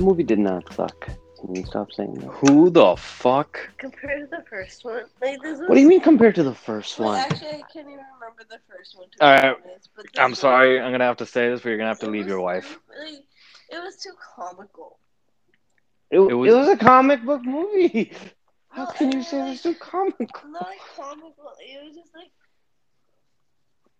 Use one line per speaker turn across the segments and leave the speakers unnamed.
That movie did not suck. Can you stop saying that?
Who the fuck?
Compared to the first one, like this was.
What do you mean compared to the first
Like,
one?
actually, I can't even remember the first one. To
All
be
right.
honest, but this
I'm
one-
sorry. I'm gonna have to say this, but you're gonna have to
it
leave your
was
wife.
Really, it was too comical.
It,
It
it,
was-
was, a comic book movie. How
No,
can you
and,
say it
like,
was too comical?
Not like comical. It was just like,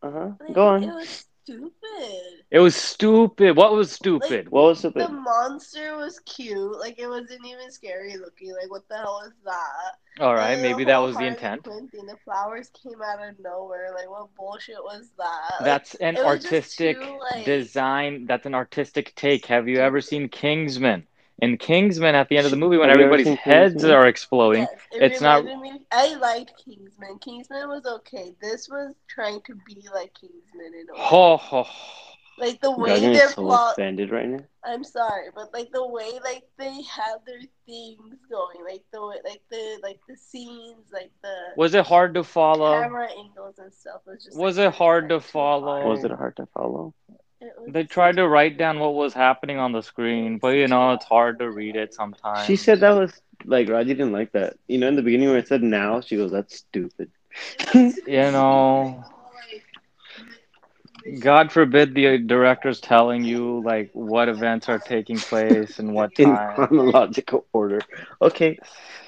Uh huh.
like
Go on.
It was stupid.
It was stupid. What was stupid?
What was the
The monster was cute. Like it wasn't even scary looking. Like what the hell is that?
All right, maybe that was the intent.
Thing, the flowers came out of nowhere. Like what bullshit was that? Like,
That's an
it was just
artistic
too, like-
design. That's an artistic take. Have you ever seen Kingsman? In Kingsman, at the end of the movie, when
Have you ever
everybody's heads
Kingsman?
are exploding,
Yes, it
it's not-
Me, I liked Kingsman. Kingsman was okay. This was trying to be like Kingsman in a
ho ho. ho.
Like the
You
way
guys are
their
so
plot.
offended right now.
I'm sorry, but like the way like they have their things going, like the way, like the like the scenes, like the
Was it hard to follow?
camera angles and stuff was just.
Was
like,
it hard to follow?
hard.
Was it hard to follow?
It was-
They tried to write down what was happening on the screen, but you know it's hard to read it sometimes.
She said that was like Raji didn't like that. You know, in the beginning where it said now, she goes, "That's stupid."
You know, God forbid the director's telling you like what events are taking place and what
In
time.
chronological order. Okay.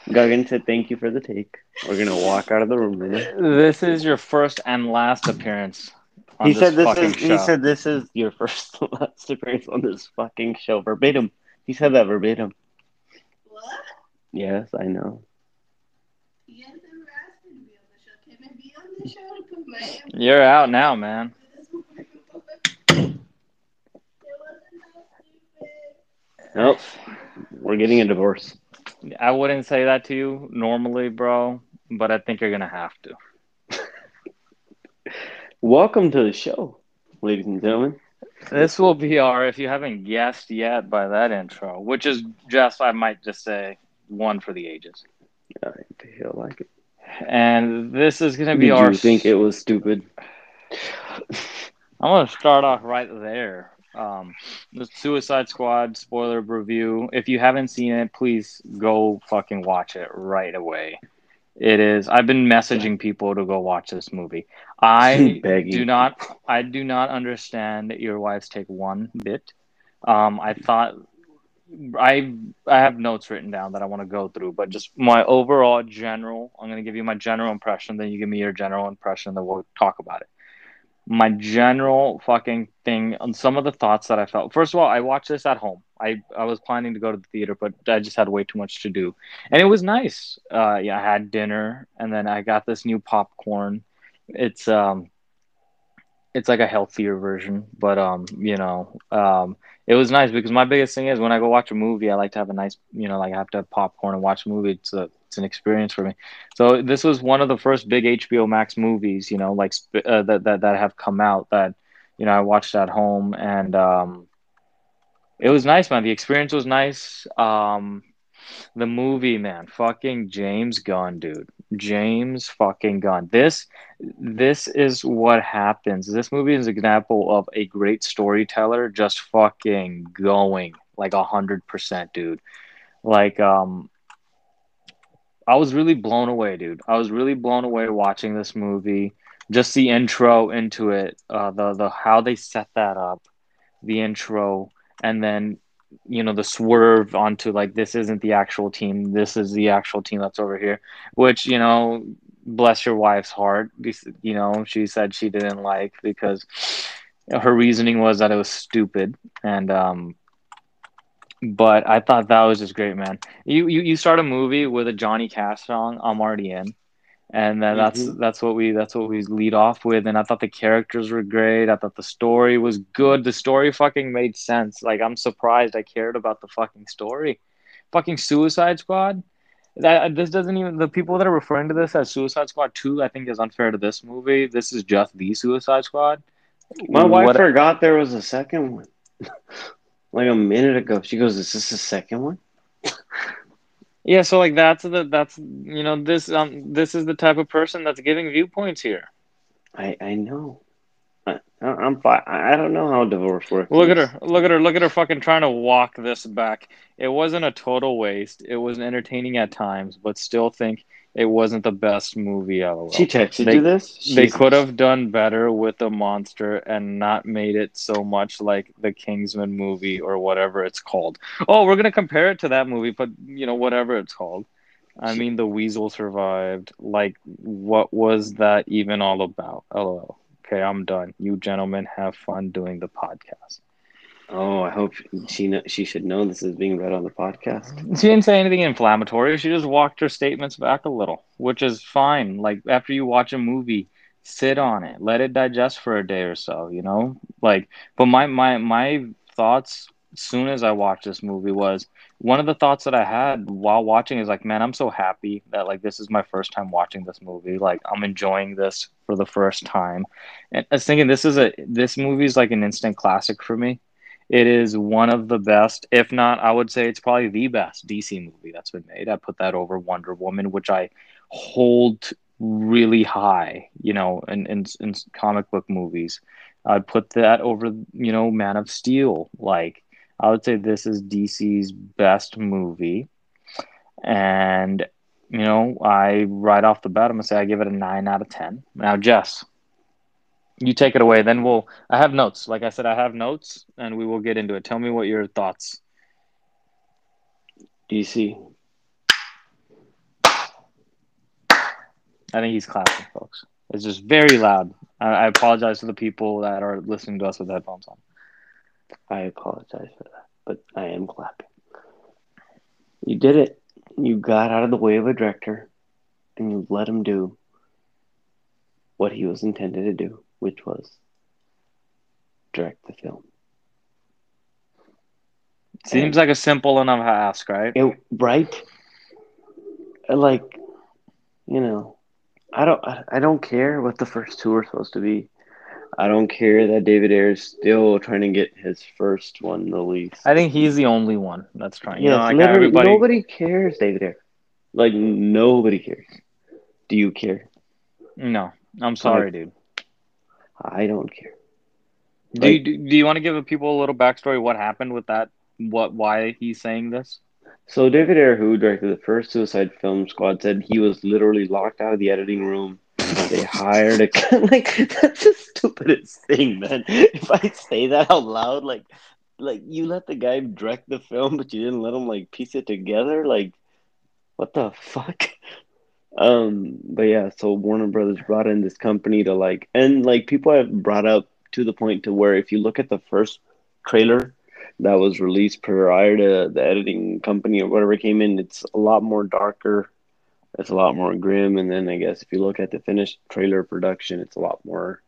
Gagan said, "Thank you for the take." We're gonna walk out of the room. Now.
This is your first and last appearance. On
He
this
said, "This
fucking
is."
show.
He said, "This is your first and last appearance on this fucking show." Verbatim. He said that verbatim.
What?
Yes, I know.
You guys never asked me to be on the show. Can I be on the show to put my
You're out now, man.
It wasn't that stupid.
Nope. We're getting a divorce.
I wouldn't say that to you normally, bro, but I think you're gonna have to.
Welcome to the show, ladies and gentlemen.
This will be our, if you haven't guessed yet by that intro, which is just, I might just say, one for the ages.
I feel like it.
And this is going to be
Did
be
you
our.
think it was stupid?
I'm going to start off right there. Um, the Suicide Squad spoiler review. If you haven't seen it, please go fucking watch it right away. It is. I've been messaging people to go watch this movie. I do not. I do not understand that your wife's take one bit. Um, I thought I I have notes written down that I want to go through, but just my overall general. I'm going to give you my general impression, then you give me your general impression, then we'll talk about it. My general fucking thing on some of the thoughts that I felt. First of all, I watched this at home. I I was planning to go to the theater, but I just had way too much to do, and it was nice. Uh, yeah, I had dinner, and then I got this new popcorn. It's um, it's like a healthier version, but um, you know, um, it was nice because my biggest thing is when I go watch a movie, I like to have a nice, you know, like I have to have popcorn and watch a movie. It's an experience for me. So this was one of the first big HBO Max movies, you know, like uh, that, that that have come out that, you know, I watched at home and um, it was nice, man. The experience was nice. Um, the movie, man, fucking James Gunn, dude. James fucking Gunn. This this is what happens. This movie is an example of a great storyteller just fucking going like a hundred percent, dude. Like, um, I was really blown away, dude. I was really blown away watching this movie. Just the intro into it, uh, the the how they set that up, the intro, and then you know the swerve onto like this isn't the actual team. This is the actual team that's over here, which you know bless your wife's heart. You know, she said she didn't like because her reasoning was that it was stupid. And, um, but I thought that was just great, man. You, you, you start a movie with a Johnny Cash song, I'm already in. And then that's
Mhm.
that's what we that's what we lead off with. And I thought the characters were great. I thought the story was good. The story fucking made sense. Like I'm surprised I cared about the fucking story. Fucking Suicide Squad that this doesn't even the people that are referring to this as Suicide Squad 2 I think is unfair to this movie. This is just the Suicide Squad.
My wife
What-
forgot there was a second one. like a minute ago, she goes, "Is this the second one?"
Yeah, so like that's the that's you know this um this is the type of person that's giving viewpoints here.
I I know. I, I'm fine. I don't know how divorce works.
Look at her. Look at her. Look at her fucking trying to walk this back. It wasn't a total waste. It was entertaining at times, but still think it wasn't the best movie LOL.
She texted
They-
you this.
they could have done better with the monster and not made it so much like the Kingsman movie or whatever it's called. Oh, we're gonna compare it to that movie, but you know whatever it's called. I mean, the weasel survived. Like, what was that even all about? LOL. Okay, I'm done. You gentlemen have fun doing the podcast.
Oh, I hope she kn- she should know this is being read on the podcast.
She didn't say anything inflammatory. She just walked her statements back a little, which is fine. Like after you watch a movie, sit on it, let it digest for a day or so, you know? Like but my my my thoughts soon as I watched this movie was one of the thoughts that I had while watching is like, man, I'm so happy that like this is my first time watching this movie. Like I'm enjoying this for the first time. And I was thinking this is a this movie is like an instant classic for me. It is one of the best, if not, I would say it's probably the best DC movie that's been made. I put that over Wonder Woman, which I hold really high, you know, in, in, in comic book movies. I'd put that over, you know, Man of Steel. Like, I would say this is DC's best movie. And, you know, I, right off the bat, I'm going to say I give it a 9 out of 10. Now, Jess, you take it away. Then we'll. I have notes. Like I said, I have notes, and we will get into it. Tell me what your thoughts.
DC.
I think he's clapping, folks. It's just very loud. I, I apologize to the people that are listening to us with headphones on.
I apologize for that, but I am clapping. You did it. You got out of the way of a director, and you let him do what he was intended to do, which was direct the film.
Seems like a simple enough ask, right?
It, right? Like, you know, I don't, I don't care what the first two are supposed to be. I don't care that David Ayer is still trying to get his first one released.
I think he's the only one that's trying. You know, like everybody.
nobody cares, David Ayer. Like nobody cares. Do you care?
No, I'm sorry, dude.
I don't care.
Do you, do, do you want to give the people a little backstory? What happened with that? What? Why he's saying this?
So David Ayer, who directed the first Suicide Film Squad, said he was literally locked out of the editing room. They hired a like that's the stupidest thing, man. If I say that out loud, like like you let the guy direct the film, but you didn't let him like piece it together, like what the fuck? Um, but yeah, so Warner Brothers brought in this company to like, and like people have brought up to the point to where if you look at the first trailer that was released prior to the editing company or whatever came in, it's a lot more darker. It's a lot more grim, and then I guess if you look at the finished trailer production, it's a lot more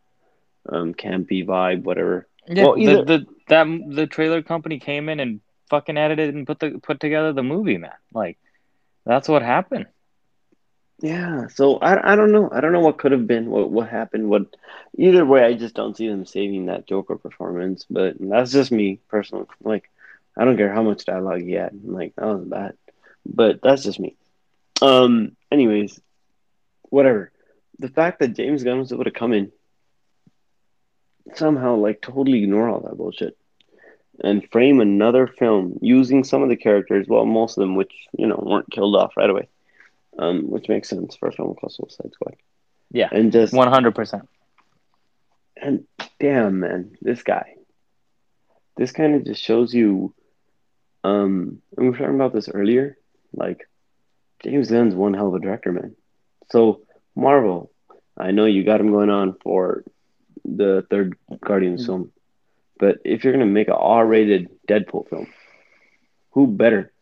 um, campy vibe, whatever.
Yeah,
Well, either-
the, the that the trailer company came in and fucking edited and put the put together the movie, man. Like that's what happened.
Yeah, so I, I don't know. I don't know what could have been, what what happened, what either way, I just don't see them saving that Joker performance. But that's just me personally. Like, I don't care how much dialogue he had. I'm Like, that was bad. But that's just me. Um, anyways, whatever. The fact that James Gunn was able to come in somehow like totally ignore all that bullshit and frame another film using some of the characters, well, most of them, which you know weren't killed off right away, um, which makes sense for a film called Suicide Squad.
Yeah.
and just
One hundred percent.
and damn man, this guy, this kind of just shows you. Um, and we were talking about this earlier. Like, James Gunn's one hell of a director, man. So Marvel, I know you got him going on for the third Guardians film, but if you're gonna make an R-rated Deadpool film, who better?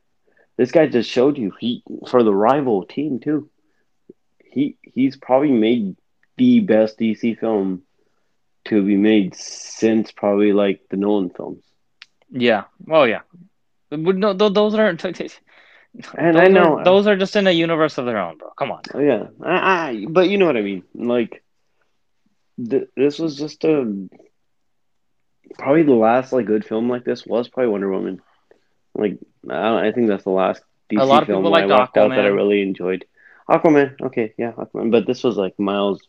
This guy just showed you he for the rival team too. He he's probably made the best DC film to be made since probably like the Nolan films.
Yeah. Well, yeah. But no, th- those aren't.
And
those
I know
are, those are just in a universe of their own, bro. Come on.
Oh, yeah, I, I, but you know what I mean. Like, th- this was just a probably the last like good film like this was probably Wonder Woman. Like, I, I think that's the last DC
A lot of
film
people
I walked out that I really enjoyed. Aquaman, okay, yeah, Aquaman, but this was like miles.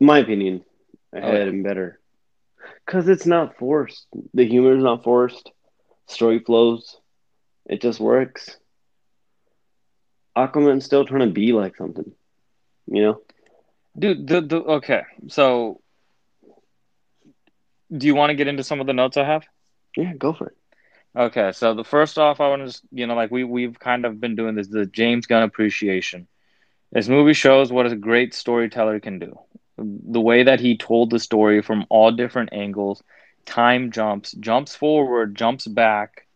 My opinion, ahead
yeah.
and better. Cause it's not forced. The humor is not forced. Story flows. It just works. Aquaman's still trying to be like something. You know?
Dude, the, the okay. So, do you want to get into some of the notes I have?
Yeah, go for it.
Okay, so the first off, I want to you know like we we've kind of been doing this the James Gunn appreciation. This movie shows what a great storyteller can do. The way that he told the story from all different angles, time jumps, jumps forward, jumps back,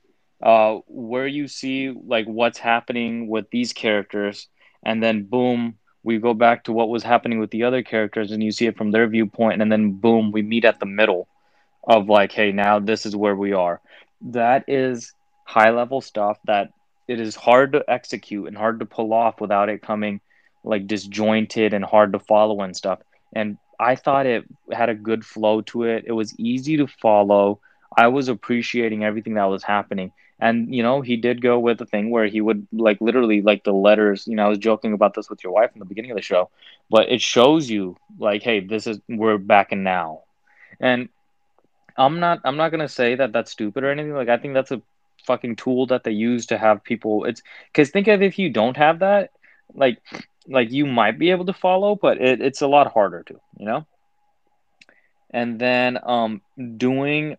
uh, where you see like what's happening with these characters, and then boom, we go back to what was happening with the other characters, and you see it from their viewpoint, and then boom, we meet at the middle of like, hey, now this is where we are. That is high level stuff that it is hard to execute and hard to pull off without it coming like disjointed and hard to follow and stuff. And I thought it had a good flow to it. It was easy to follow. I was appreciating everything that was happening. And you know, he did go with the thing where he would like literally like the letters, you know, I was joking about this with your wife in the beginning of the show, but it shows you like, hey, this is we're back in now. And I'm not I'm not gonna say that that's stupid or anything. Like I think that's a fucking tool that they use to have people. It's because think of if you don't have that, like like you might be able to follow, but it, it's a lot harder to, you know. And then um doing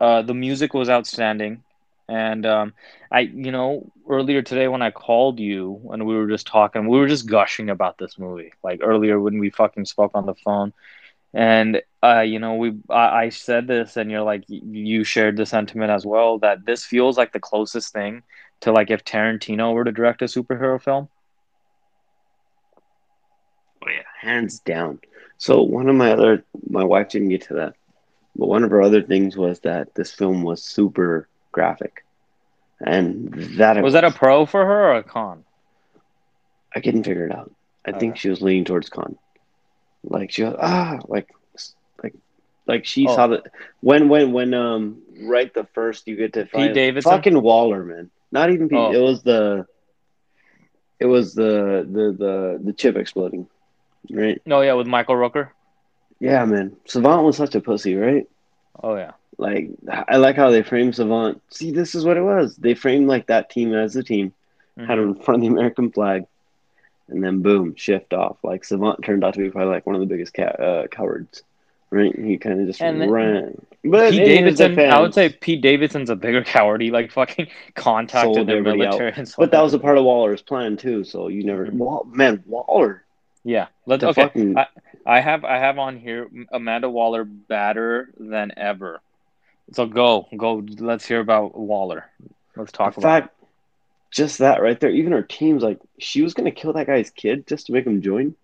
uh the music was outstanding. And um, I, you know, earlier today when I called you and we were just talking, we were just gushing about this movie. Like earlier when we fucking spoke on the phone, and uh, you know, we I, I said this, and you're like, you shared the sentiment as well that this feels like the closest thing to like if Tarantino were to direct a superhero film.
Oh yeah, hands down. So one of my other, my wife didn't get to that, but one of her other things was that this film was super graphic, and that
Was that a pro for her or a con?
I couldn't figure it out. I think she was leaning towards con. Like she was ah like like like she
Oh.
saw that when when when um right the first you get to find
Davidson?
fucking Waller man. Not even Pete.
Oh.
It was the it was the the the the chip exploding, right?
No, yeah, with Michael Rooker.
Yeah, man. Savant was such a pussy, right?
Oh yeah.
Like I like how they framed Savant. See, this is what it was. They framed like that team as a team, had him in front of the American flag, and then boom, shift off. Like Savant turned out to be probably like one of the biggest ca- uh, cowards, right? He kind of just
And then-
ran. But
Pete Davidson, I would say Pete Davidson's a bigger coward. He like fucking contacted
Sold
the
everybody out.
military. And
But that was a part of Waller's plan too. So you never,
Mhm.
Wall, man, Waller.
yeah. Let's
The
okay.
fucking
I, I have I have on here Amanda Waller better than ever. So go go. Let's hear about Waller. Let's talk
in
about.
fact, just that right there. Even her team's like, she was gonna kill that guy's kid just to make him join.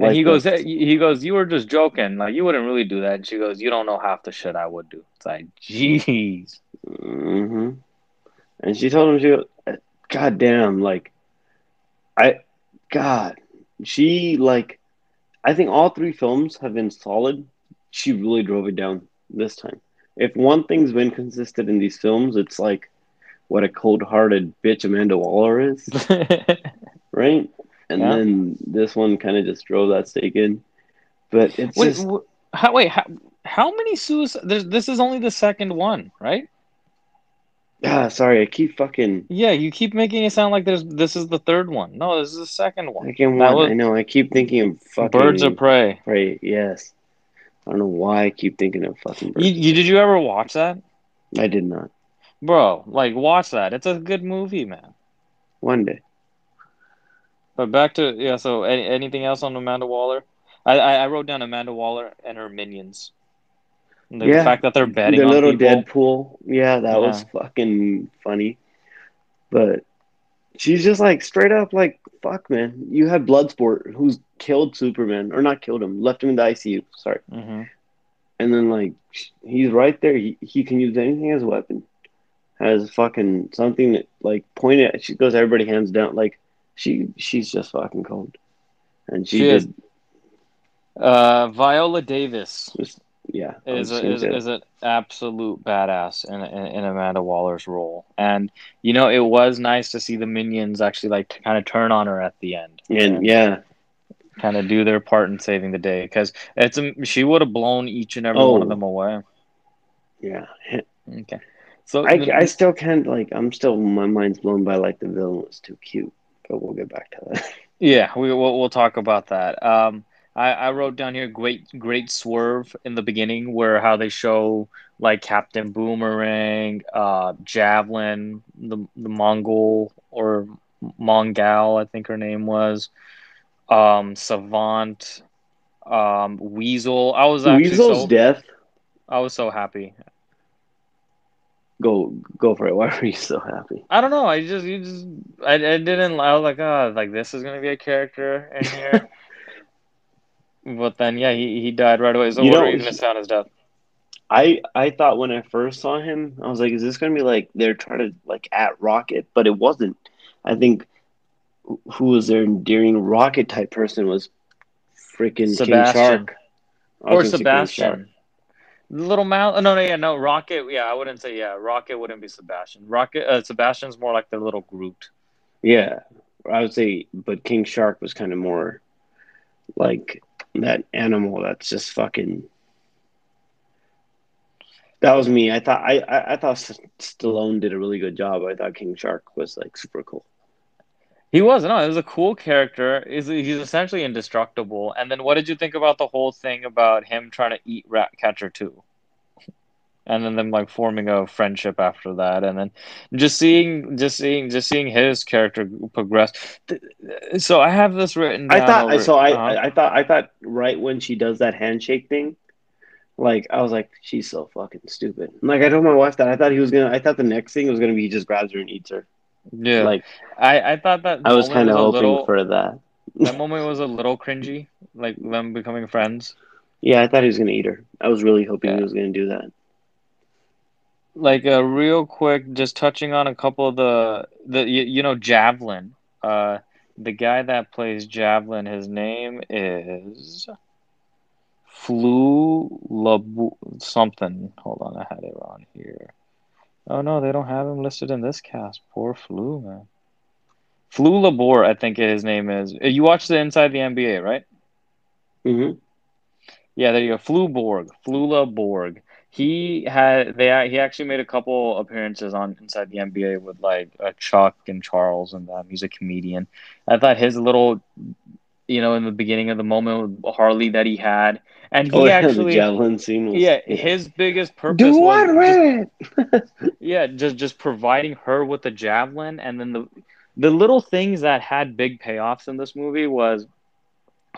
And he goes, "Hey," he goes, you were just joking. Like you wouldn't really do that. And she goes, you don't know half the shit I would do. It's like, jeez.
hmm And she told him, she goes, God damn, like, I, God, she, like, I think all three films have been solid. She really drove it down this time. If one thing's been consistent in these films, it's like what a cold hearted bitch Amanda Waller is, right? And
Yeah.
then this one kind of just drove that stake in. But it's
wait,
just,
how, wait, how, how many suicides? This is only the second one, right?
ah, sorry, I keep fucking.
Yeah, you keep making it sound like there's this is the third one. No, this is the second one.
Second one,
was-
I know. I keep thinking of fucking
Birds of Prey.
Right, yes. I don't know why I keep thinking of fucking birds.
You, you did you ever watch that,
I did not.
Bro? Like watch that. It's a good movie, man.
One day.
But back to yeah. So any, anything else on Amanda Waller? I, I I wrote down Amanda Waller and her minions. The
Yeah.
fact that they're betting
the
on
little
people.
Deadpool. Yeah, that was fucking funny. But she's just like straight up like, fuck man. You had Bloodsport who's killed Superman. Or not killed him, left him in the ICU. Sorry.
hmm
And then like he's right there. He, he can use anything as a weapon. Has fucking something that like pointed at she goes everybody hands down. Like she she's just fucking cold. And she,
She is.
did
Uh, Viola Davis
just yeah.
Is a, is, is an absolute badass in, in in Amanda Waller's role, and you know it was nice to see the minions actually like to kind of turn on her at the end.
And yeah,
kind of do their part in saving the day because it's a, she would have blown each and every one of
Oh.
them away.
Yeah,
Okay, so
I,
the-
I still can't like. I'm still my mind's blown by like the villain was too cute, but we'll get back to that.
Yeah, we we'll, we'll talk about that. Um, I, I wrote down here great great swerve in the beginning where how they show like Captain Boomerang, uh, Javelin, the the Mongol or Mongal, I think her name was, um, Savant, um, Weasel. I was actually
Weasel's
so
death.
I was so happy.
Go go for it. Why were you so happy?
I don't know. I just you just I, I didn't. I was like, oh, like this is gonna be a character in here. but then, yeah, he, he died right away. So
You
what
know,
are you gonna say on his death?
I I thought when I first saw him, I was like, is this gonna be like they're trying to like at Rocket? But it wasn't. I think who- was their endearing Rocket type person was freaking King
Sebastian.
Shark.
Or
was King Shark.
Sebastian. Little Mouse? No, no, yeah, no. Rocket. Yeah, I wouldn't say yeah. Rocket wouldn't be Sebastian. Rocket. Uh, Sebastian's more like the little Groot.
Yeah, I would say, but King Shark was kind of more like that animal that's just fucking. That was me. I thought I, I, I thought Stallone did a really good job. I thought King Shark was like super cool.
He was no. It was a cool character. Is he's essentially indestructible. And then what did you think about the whole thing about him trying to eat Ratcatcher too? And then them like forming a friendship after that, and then just seeing, just seeing, just seeing his character progress. So I have this written.
I thought
over-
so I,
uh-huh.
I I thought I thought right when she does that handshake thing, like I was like she's so fucking stupid. Like I told my wife that I thought he was gonna. I thought the next thing was gonna be he just grabs her and eats her.
Yeah.
Like
I, I thought that
I was kind of hoping
little,
for that.
that moment was a little cringy, like them becoming friends.
Yeah, I thought he was gonna eat her. I was really hoping
Yeah.
he was gonna do that.
Like uh, real quick, just touching on a couple of the the you, you know Javelin. Uh, the guy that plays Javelin, his name is Flu Labu something. Hold on, I had it on here. Oh no, they don't have him listed in this cast. Poor Flu man. Flu Labor, I think his name is. You watched the Inside the NBA, right?
hmm
Yeah, there you go. Flu Fluborg, Flula Borg. He had they he actually made a couple appearances on Inside the NBA with like uh, Chuck and Charles and them. He's a comedian. I thought his little, you know, in the beginning of the moment with Harley that he had, and he
Oh, yeah, the
actually,
javelin scene was
yeah, his biggest purpose
do
was
what
just- yeah, just just providing her with the javelin, and then the the little things that had big payoffs in this movie was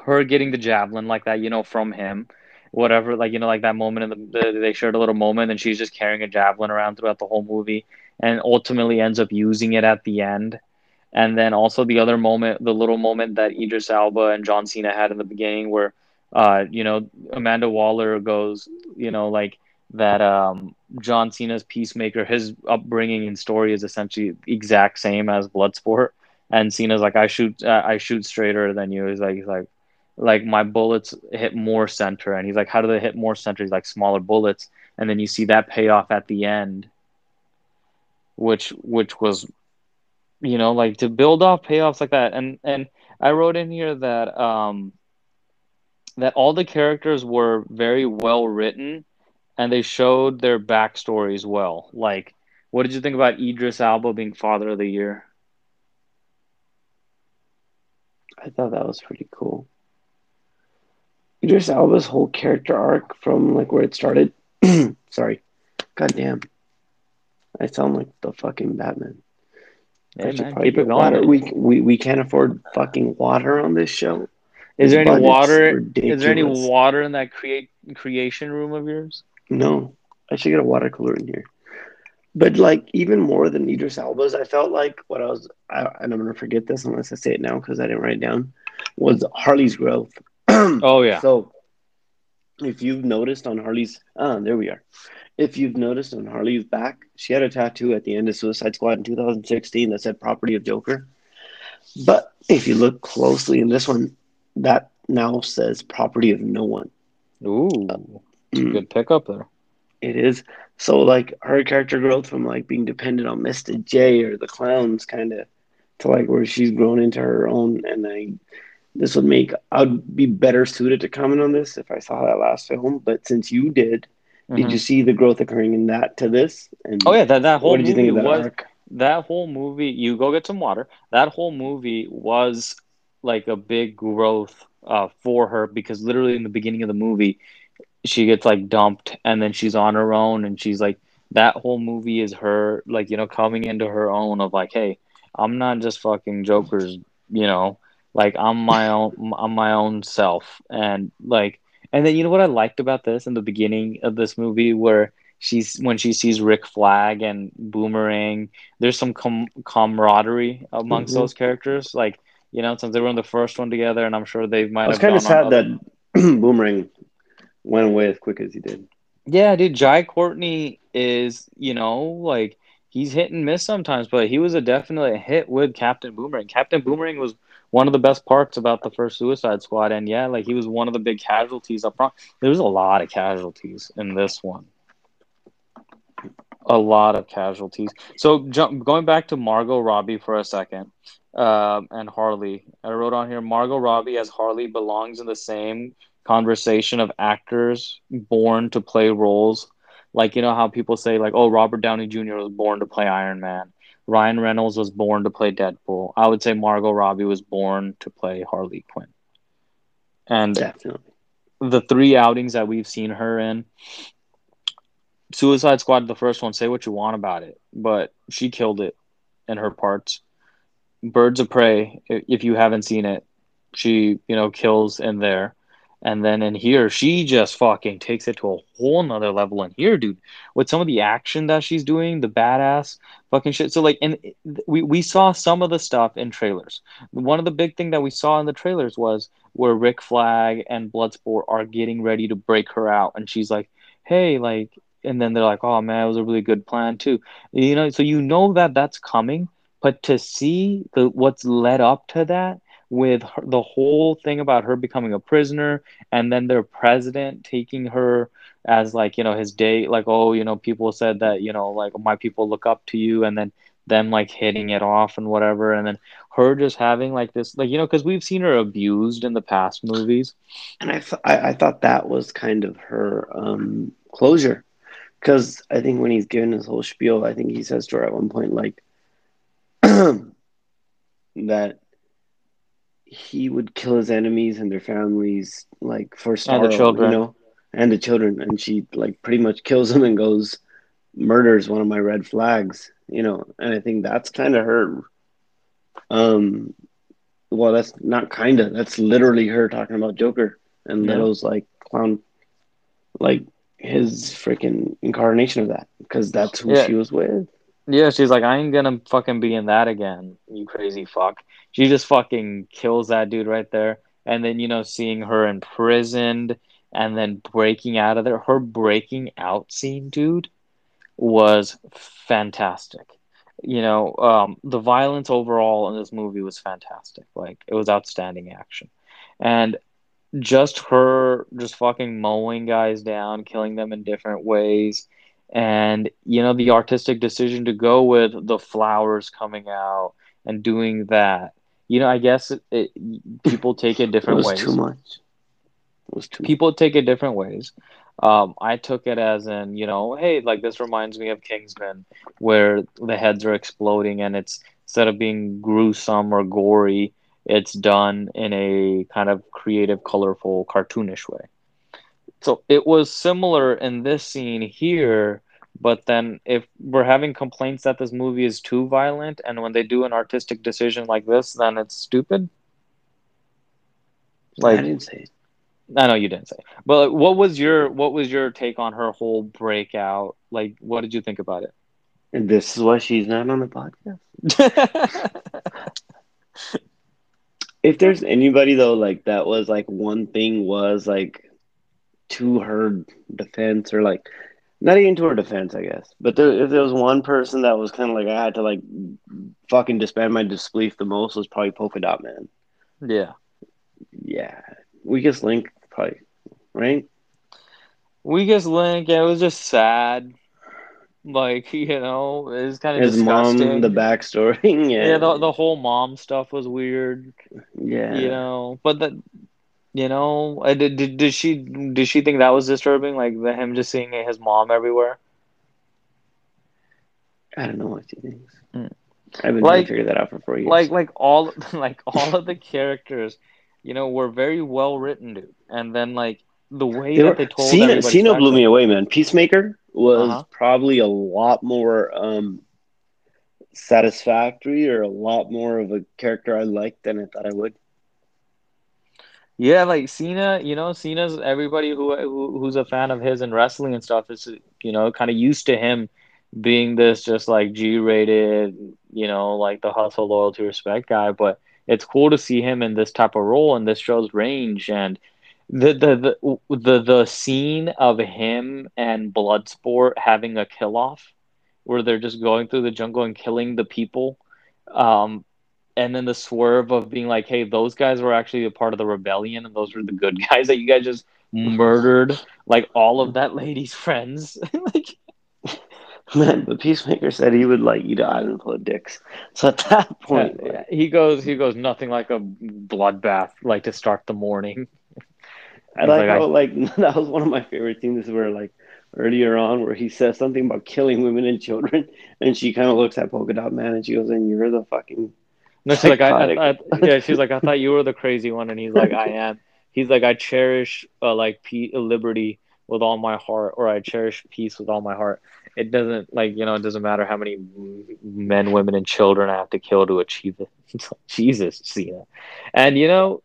her getting the javelin like that, you know, from him, whatever, like you know, like that moment in the, the they shared a little moment, and she's just carrying a javelin around throughout the whole movie, and ultimately ends up using it at the end. And then also the other moment, the little moment that Idris Elba and John Cena had in the beginning, where, uh, you know, Amanda Waller goes, you know, like that um, John Cena's Peacemaker, his upbringing and story is essentially exact same as Bloodsport. And Cena's like, I shoot, uh, I shoot straighter than you. He's like, he's like, like my bullets hit more center, and he's like, how do they hit more center? He's like smaller bullets, and then you see that payoff at the end, which which was, you know, like to build off payoffs like that. And and I wrote in here that um that all the characters were very well written and they showed their backstories well. Like, what did you think about Idris Elba being Father of the Year?
I thought that was pretty cool. Idris Elba's whole character arc from like where it started. Sorry, goddamn, I sound like the fucking Batman.
Hey, man, keep it
water.
going.
We, we we can't afford fucking water on this show.
Is there any water? Is there any water in that create creation room of yours?
No, I should get a water cooler in here. But like even more than Idris Elba's, I felt like what I was, I, and I'm gonna forget this unless I say it now because I didn't write it down, was Harley's growth.
Oh yeah,
So, if you've noticed on Harley's, ah, there we are. If you've noticed on Harley's back, she had a tattoo at the end of Suicide Squad in 2016 that said "Property of Joker." But if you look closely in this one, that now says "Property of No One."
ooh,
Mm.
good pickup there.
It is so like her character growth from like being dependent on Mr. J or the clowns kind of to like where she's grown into her own and I this would make I'd be better suited to comment on this if I saw that last film. But since you did, did
Mhm.
you see the growth occurring in that to this? And
Oh yeah, that that whole
what did you think of that
was
arc?
that whole movie. You go get some water. That whole movie was like a big growth uh, for her because literally in the beginning of the movie, she gets like dumped and then she's on her own and she's like that whole movie is her like you know coming into her own of like hey i'm not just fucking joker's you know like i'm my own i'm my own self and like and then you know what i liked about this in the beginning of this movie where she's when she sees rick flag and boomerang there's some com- camaraderie amongst
Mhm.
those characters like you know since they were in the first one together and i'm sure they might
I was kind of sad that Boomerang went away as quick as he did.
Yeah, dude, Jai Courtney is, you know, like he's hit and miss sometimes, but he was a definitely a hit with Captain Boomerang. Captain Boomerang was one of the best parts about the first Suicide Squad, and yeah, like he was one of the big casualties up front. There was a lot of casualties in this one. A lot of casualties. So jump, going back to Margot Robbie for a second, um, and Harley. I wrote on here Margot Robbie as Harley belongs in the same conversation of actors born to play roles. Like you know how people say like, oh, Robert Downey Jr. was born to play Iron Man. Ryan Reynolds was born to play Deadpool. I would say Margot Robbie was born to play Harley Quinn. And
Definitely.
the three outings that we've seen her in Suicide Squad, the first one, say what you want about it, but she killed it in her parts. Birds of Prey, if you haven't seen it, she, you know, kills in there. And then in here, she just fucking takes it to a whole nother level in here, dude. With some of the action that she's doing, the badass fucking shit. So like, and we we saw some of the stuff in trailers. One of the big thing that we saw in the trailers was where Rick Flag and Bloodsport are getting ready to break her out, and she's like, "Hey, like," and then they're like, "Oh man, it was a really good plan too." You know, so you know that that's coming, but to see the what's led up to that with her, the whole thing about her becoming a prisoner and then their president taking her as like you know his date like oh you know people said that you know like my people look up to you and then them like hitting it off and whatever and then her just having like this like you know because we've seen her abused in the past movies
And I, th- I, I thought that was kind of her um, closure. Because I think when he's given his whole spiel, I think he says to her at one point, like, that he would kill his enemies and their families, like, for sorrow,
children.
you know, and the children. And she, like, pretty much kills him and goes, murders one of my red flags, you know. And I think that's kind of her. Um, well, that's not kind of, that's literally her talking about Joker and
Yeah.
Leto's like clown, like his freaking incarnation of that because that's who
Yeah.
she was with.
Yeah, she's like, I ain't gonna fucking be in that again, you crazy fuck. She just fucking kills that dude right there. And then, you know, seeing her imprisoned and then breaking out of there. Her breaking out scene, dude, was fantastic. You know, um, the violence overall in this movie was fantastic. Like, it was outstanding action. And just her just fucking mowing guys down, killing them in different ways. And, you know, the artistic decision to go with the flowers coming out and doing that. You know, I guess it, it, people take it
It
different
was
ways
too much. It was too much.
people take it different ways. Um, I took it as in, you know, hey, like this reminds me of Kingsman, where the heads are exploding and it's instead of being gruesome or gory, it's done in a kind of creative, colorful, cartoonish way. So it was similar in this scene here, but then if we're having complaints that this movie is too violent, and when they do an artistic decision like this, then it's stupid. Like I
didn't say.
I know you didn't say, but like, what was your what was your take on her whole breakout? Like, what did you think about it?
And this is why she's not on the podcast. If there's anybody though, like that was like one thing was like to her defense or like not even to her defense, I guess. But there, if there was one person that was kind of like I had to like fucking disband my disbelief the most was probably Polka Dot Man.
yeah,
Yeah, weakest link probably, right?
Weakest link. Yeah, it was just sad. Like you know, it's kind of
His
disgusting.
mom, the backstory. Yeah.
yeah, the the whole mom stuff was weird.
yeah.
You know, but that you know, did, did did she did she think that was disturbing? Like the, him just seeing his mom everywhere.
I don't know what she thinks.
Mm.
I've been trying to figure that out for four years.
like like all like all of the characters, you know, were very well written, dude. And then like the way
They
that
were-
they told
Cena, Cena blew me away, man. Peacemaker was
Uh-huh.
probably a lot more um, satisfactory or a lot more of a character I liked than I thought I would.
Yeah, like Cena, you know, Cena's everybody who, who who's a fan of his and wrestling and stuff is you know kind of used to him being this just like G-rated, you know, like the hustle, loyalty, respect guy. But it's cool to see him in this type of role, and this shows range and the the the the, the scene of him and Bloodsport having a kill off, where they're just going through the jungle and killing the people. Um, and then the swerve of being like, "Hey, those guys were actually a part of the rebellion, and those were the good guys that you guys just murdered, like all of that lady's friends." like,
Man, the Peacemaker said he would like eat an island full of dicks. So at that point,
yeah,
like,
he goes, he goes, nothing like a bloodbath, like to start the morning.
I like
like,
how like that was one of my favorite scenes where like earlier on where he says something about killing women and children, and she kind of looks at Polka Dot Man and she goes, "And you're the fucking."
No, she's like, I, I, I, yeah, she's like, I thought you were the crazy one, and he's like, I am. He's like, I cherish uh, like pe- liberty with all my heart, or I cherish peace with all my heart. It doesn't like you know, it doesn't matter how many men, women, and children I have to kill to achieve it. Jesus, Cena. And you know,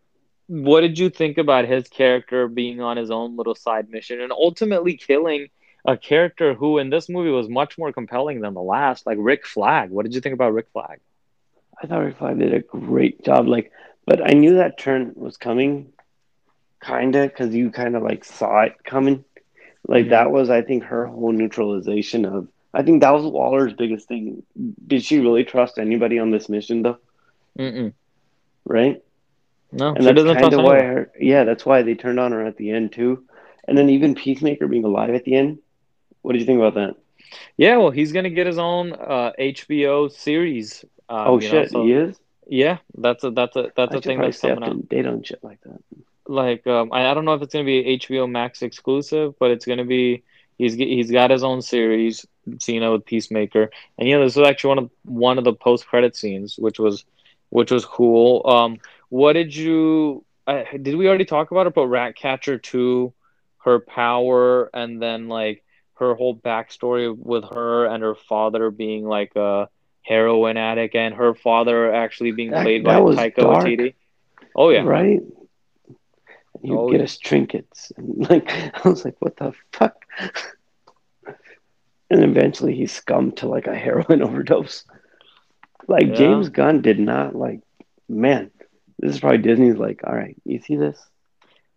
what did you think about his character being on his own little side mission and ultimately killing a character who in this movie was much more compelling than the last, like Rick Flag? What did you think about Rick Flag?
I thought Rick Flag did a great job. Like, but I knew that turn was coming, kinda, because you kind of like saw it coming. Like that was, I think, her whole neutralization of. I think that was Waller's biggest thing. Did she really trust anybody on this mission, though?
Mm-mm.
Right?
No,
And
she
that's
doesn't
kind of why her. Yeah, that's why they turned on her at the end too. And then even Peacemaker being alive at the end. What did you think about that?
Yeah, well, he's gonna get his own uh, HBO series. Um,
oh
you know,
shit,
so-
he is.
Yeah, that's a that's a that's
I
a thing that's
up
coming out.
date on shit like that.
Like, um, I, I don't know if it's gonna be HBO Max exclusive, but it's gonna be. He's he's got his own series, Cena with Peacemaker, and yeah, this was actually one of one of the post credit scenes, which was which was cool. Um, what did you? Uh, did we already talk about it? But Ratcatcher two, her power, and then like her whole backstory with her and her father being like a heroin addict, and her father actually being
That-
played
that
by Taika
dark.
Waititi. Oh yeah,
Right? You
Oh,
get
yeah.
us trinkets. And like I was like, what the fuck? And eventually he scummed to like a heroin overdose. Like
Yeah.
James Gunn did not like man, this is probably Disney's like, all right, you see this?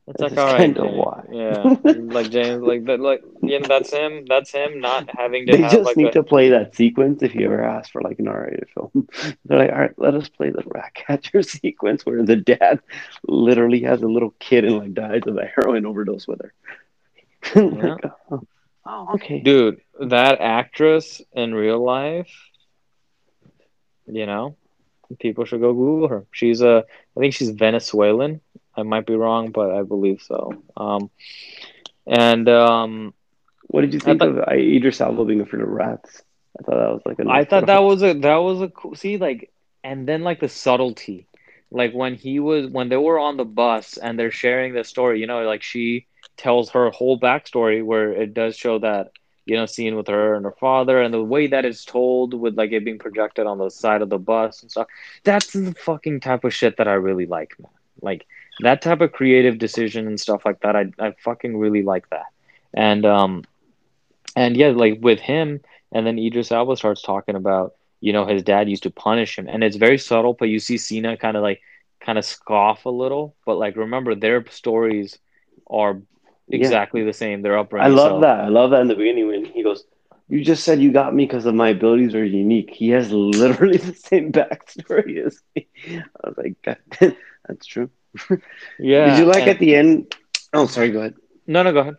It's
This
like all right,
why.
yeah, like James, like that, like yeah, that's him. That's him not having to
They
have
just
like
need
a
to play that sequence if you ever ask for like an R-rated film. They're like, all right, let us play the rat catcher sequence where the dad literally has a little kid and like dies of a heroin overdose with her. like, oh, oh, okay.
dude. That actress in real life, you know, people should go Google her. She's a, I think she's Venezuelan. I might be wrong, but I believe so. Um, and um,
What did you think
thought-
of I, Idris Elba being afraid of rats? I thought that was like a
I
nice
thought that was a that was a cool see like and then like the subtlety like when he was when they were on the bus and they're sharing the story you know like she tells her whole backstory where it does show that you know scene with her and her father and the way that it's told with like it being projected on the side of the bus and stuff that's the fucking type of shit that I really like man like that type of creative decision and stuff like that I I fucking really like that and um and yeah like with him and then Idris Elba starts talking about, you know, his dad used to punish him. And it's very subtle, but you see Cena kind of like kind of scoff a little. But like remember their stories are
Yeah.
exactly the same. Their
I
upbringing.
I love
so-
that. I love that in the beginning when he goes, "You just said you got me because of my abilities are unique." He has literally the same backstory as me. I was like, God, "That's true."
Yeah.
Did you like
and-
at the end? Oh, sorry. Go ahead.
No, no, go ahead.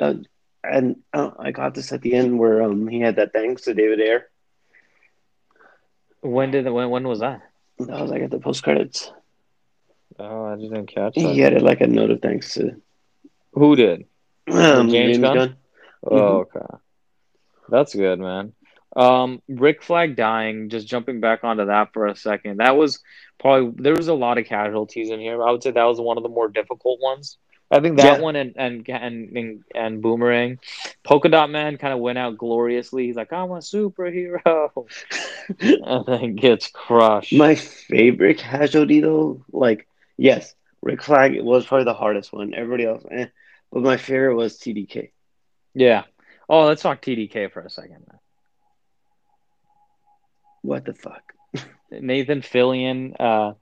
Uh, and uh, I got this at the end where um he had that thanks to David Ayer.
When did when when was that?
That was like at the post credits.
Oh, I didn't catch that.
He had it like a note of thanks to
Who did?
um,
James Gunn? Oh, okay. That's good, man. Um, Rick Flag dying, just jumping back onto that for a second. That was probably there was a lot of casualties in here. I would say that was one of the more difficult ones. I think that
Yeah.
one and and and and, and Boomerang, Polka Dot Man kind of went out gloriously. He's like, I'm a superhero, and then gets crushed.
My favorite casualty though, like yes, Rick Flag was probably the hardest one. Everybody else, eh. But my favorite was TDK.
yeah. Oh, let's talk TDK for a second.
What the fuck?
Nathan Fillion uh,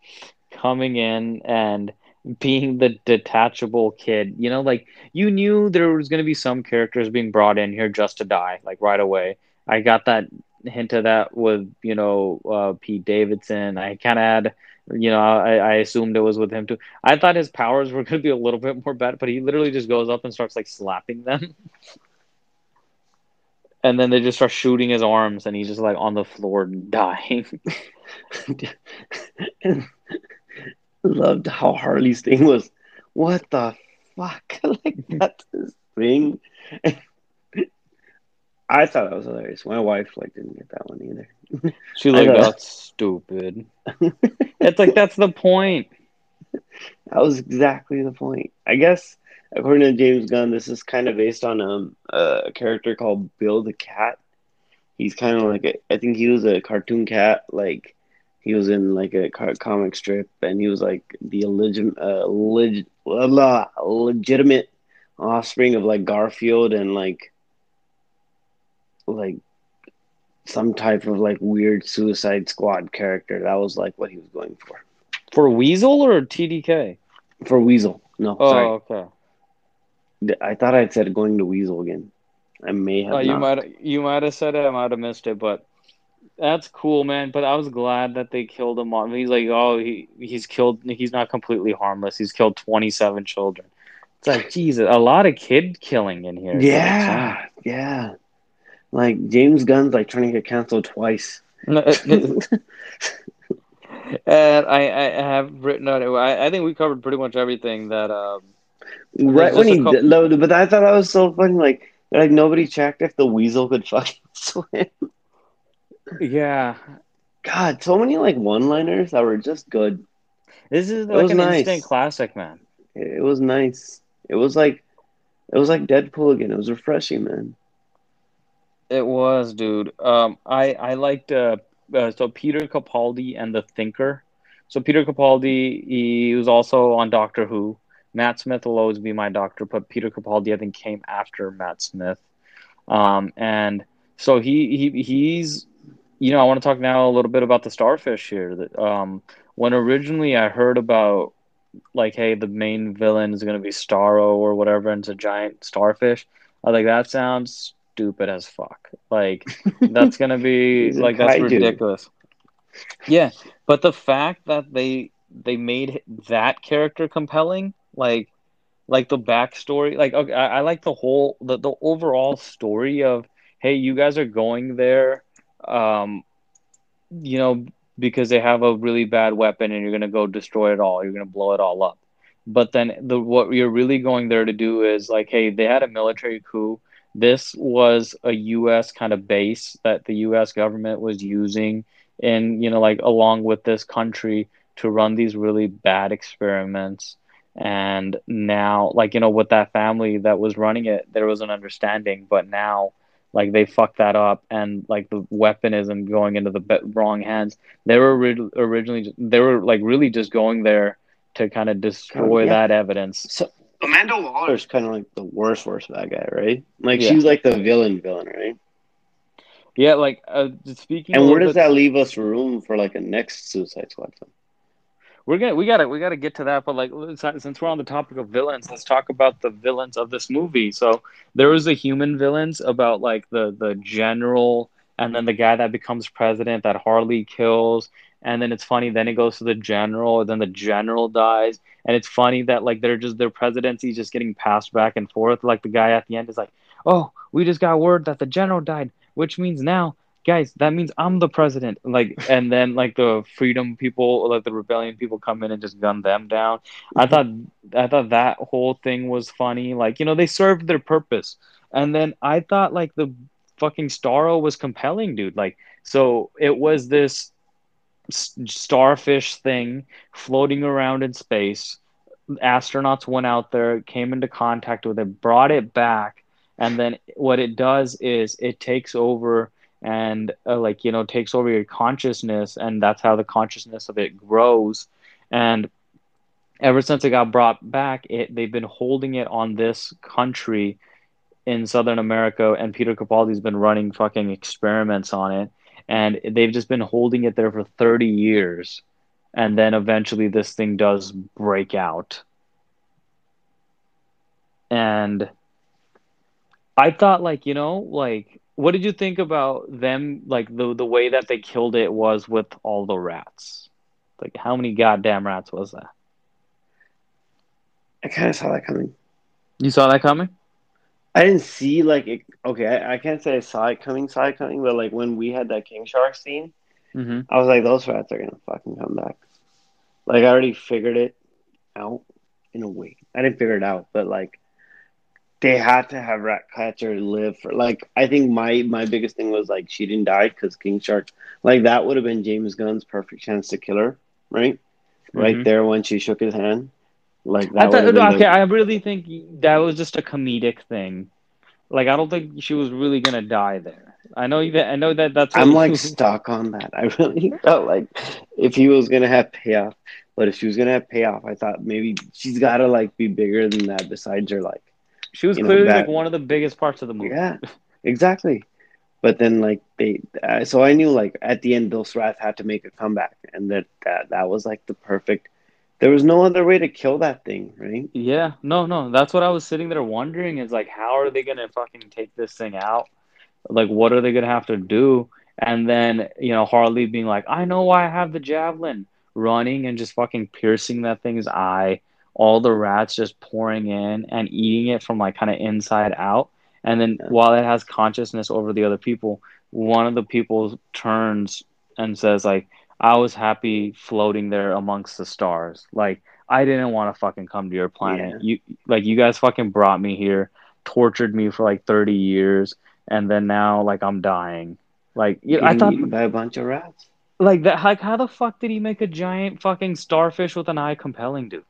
coming in and being the detachable kid. You know, like you knew there was going to be some characters being brought in here just to die, like right away. I got that hint of that with you know uh, Pete Davidson. I kind of had. You know, I, I assumed it was with him too. I thought his powers were going to be a little bit more bad, but he literally just goes up and starts like slapping them. And then they just start shooting his arms, and he's just like on the floor dying.
Loved how Harley's thing was. What the fuck? like that's thing. I thought that was hilarious. My wife like didn't get that one either. She
like, that's stupid. it's like that's the point.
That was exactly the point. I guess according to James Gunn, this is kind of based on um, a character called Bill the Cat. He's kind of like a, I think he was a cartoon cat. Like he was in like a car- comic strip, and he was like the illegit- uh, leg- legitimate offspring of like Garfield and like like some type of like weird Suicide Squad character. That was like what he was going for.
For Weasel or TDK?
For Weasel. No,
Oh,
sorry.
okay.
I thought I'd said going to Weasel again. I may have
Oh, you might you might have said it. I might have missed it, but that's cool, man. But I was glad that they killed him. On he's like, oh, he he's killed. He's not completely harmless. He's killed twenty seven children. It's like Jesus, a lot of kid killing in here.
Yeah, yeah. Like James Gunn's like trying to get canceled twice.
and I, I have written out. I, I think we covered pretty much everything that. Um,
right when he
couple-
loaded, but I thought that was so funny. Like, like nobody checked if the Weasel could fucking swim.
yeah,
God, so many like one-liners that were just good.
this is
was
like an
nice.
instant classic, man.
It, it was nice. It was like, it was like Deadpool again. It was refreshing, man.
It was, dude. Um, I I liked uh, uh so Peter Capaldi and the Thinker. So Peter Capaldi, he was also on Doctor Who. Matt Smith will always be my doctor, but Peter Capaldi I think came after Matt Smith. Um, and so he he he's you know I want to talk now a little bit about the starfish here. That um, when originally I heard about like hey the main villain is going to be Starro or whatever, and it's a giant starfish. I was like that sounds stupid as fuck. Like that's gonna be like that's
kaiju.
ridiculous. Yeah, but the fact that they they made that character compelling, like like the backstory, like okay, I, I like the whole the, the overall story of hey, you guys are going there, um, you know, because they have a really bad weapon and you're gonna go destroy it all, you're gonna blow it all up. But then the what you're really going there to do is like, hey, they had a military coup. This was a U.S. kind of base that the U.S. government was using, and you know, like along with this country to run these really bad experiments. And now, like you know, with that family that was running it, there was an understanding. But now, like they fucked that up, and like the weaponism going into the be- wrong hands. They were ori- originally they were like really just going there to kind of destroy
Yeah.
that evidence.
So Amanda Waller's kind of like the worst, worst bad guy, right? Like
Yeah.
she's like the villain, villain, right?
Yeah, like uh, speaking.
And where does
bit-
that leave us room for like a next Suicide Squad film?
We're gonna we gotta we gotta get to that, but like since we're on the topic of villains, let's talk about the villains of this movie. So there was the human villains about like the the general, and then the guy that becomes president that Harley kills, and then it's funny. Then it goes to the general, and then the general dies, and it's funny that like they're just their presidency just getting passed back and forth. Like the guy at the end is like, "Oh, we just got word that the general died, which means now, guys, that means I'm the president." Like, and then like the freedom people, like the rebellion people, come in and just gun them down. I mm-hmm. thought I thought that whole thing was funny. Like, you know, they served their purpose, and then I thought like the fucking Starro was compelling, dude. Like, so it was this starfish thing floating around in space. Astronauts went out there, came into contact with it, brought it back, and then what it does is it takes over and uh, like you know takes over your consciousness, and that's how the consciousness of it grows. And ever since it got brought back, it they've been holding it on this country in Southern America, and Peter Capaldi's been running fucking experiments on it and they've just been holding it there for 30 years and then eventually this thing does break out. And i thought like you know like what did you think about them like the the way that they killed it was with all the rats? Like how many goddamn rats was that?
I kind of saw that coming.
you saw that coming
I didn't see like it, okay, I, I can't say I saw it coming, saw it coming, but like when we had that king shark scene,
mm-hmm.
I was like, those rats are gonna fucking come back. Like I already figured it out in a way. I didn't figure it out, but like they had to have Ratcatcher live for like I think my my biggest thing was like she didn't die because King Shark like that would have been James Gunn's perfect chance to kill her, right? Right
Mhm.
there when she shook his hand, like that.
I thought, okay, I really think that was just a comedic thing. Like, I don't think she was really gonna die there. I know that. I know that. That's.
I'm like stuck on that. I really felt like if he was gonna have payoff, but if she was gonna have payoff, I thought maybe she's gotta like be bigger than that. Besides her, like
she was
you know,
clearly
that-
like one of the biggest parts of the movie.
yeah, exactly. But then like they, uh, so I knew like at the end Bill rats had to make a comeback, and that that that was like the perfect. There was no other way to kill that thing, right?
Yeah, no, no. That's what I was sitting there wondering is like, how are they gonna fucking take this thing out? Like, what are they gonna have to do? And then, you know, Harley being like, I know why I have the javelin, running and just fucking piercing that thing's eye. All the rats just pouring in and eating it from like kind of inside out. And then while it has consciousness over the other people, one of the people turns and says like, I was happy floating there amongst the stars. Like I didn't want to fucking come to your planet. You like you guys fucking brought me here, tortured me for like 30 years, and then now like I'm dying. Like you, I thought
by a bunch of rats.
like that like how the fuck did he make a giant fucking starfish with an eye compelling dude?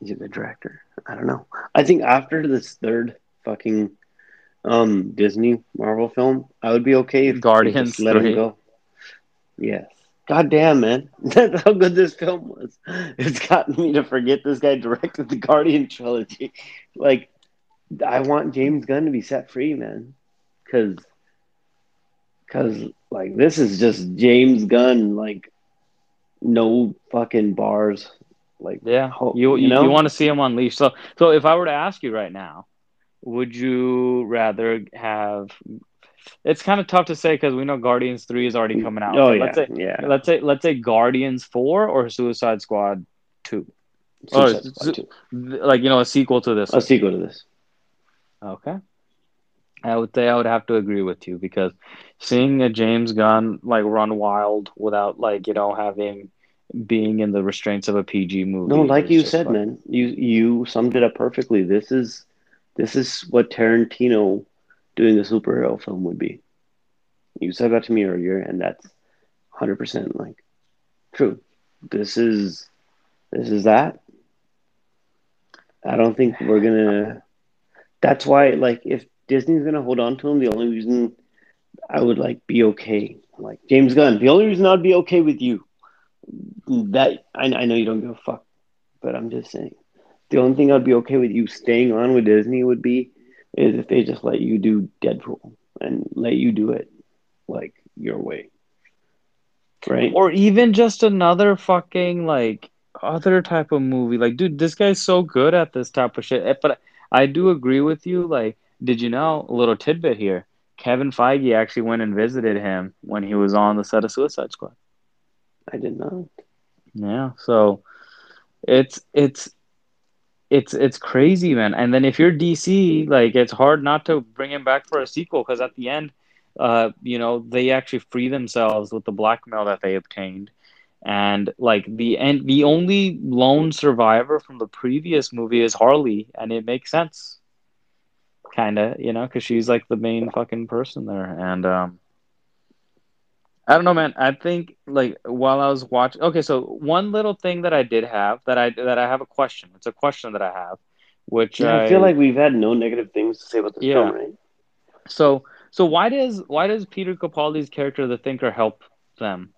He's a good director. I don't know. I think after this third fucking um Disney Marvel film, I would be okay if
Guardians
let him go. Yes. God damn, man. That's how good this film was. It's gotten me to forget this guy directed the Guardian trilogy. Like, I want James Gunn to be set free, man. Cause, cause like this is just James Gunn, like no fucking bars. Like
Yeah, you
you
you,
know?
you want to see him unleashed. So so if I were to ask you right now, would you rather have? It's kind of tough to say because we know Guardians Three is already coming out.
Oh yeah,
let's say
yeah.
let's say let's say Guardians Four or Suicide Squad Two. Oh,
Suicide
it's-
Squad too.
like you know a sequel to this.
A sequel to this.
Okay. I would say I would have to agree with you because seeing a James Gunn like run wild without like you know having being in the restraints of a PG movie.
No, like you said,
like-
man. You you summed it up perfectly. This is this is what Tarantino doing a superhero film would be. You said that to me earlier, and that's hundred percent like true. This is this is that. I don't think we're gonna. That's why, like, if Disney's gonna hold on to him, the only reason I would like be okay, like James Gunn, the only reason I'd be okay with you, that I, I know you don't give a fuck, but I'm just saying, the only thing I'd be okay with you staying on with Disney would be is if they just let you do Deadpool and let you do it like your way, right?
or even just another fucking like other type of movie. Like, dude, this guy's so good at this type of shit. Eh, But I do agree with you. Like, did you know a little tidbit here? Kevin Feige actually went and visited him when he was on the set of Suicide Squad.
I did not.
Yeah, so it's it's it's it's crazy, man. And then if you're DC, like it's hard not to bring him back for a sequel because at the end, uh, you know, they actually free themselves with the blackmail that they obtained. And like the end, the only lone survivor from the previous movie is Harley, and it makes sense, kind of, you know, because she's like the main fucking person there. And um, I don't know, man. I think like while I was watching, okay, so one little thing that I did have that I that I have a question. It's a question that I have, which
Yeah, I feel like we've had no negative things to say about this
Yeah.
film, right?
So so why does why does Peter Capaldi's character the Thinker help them?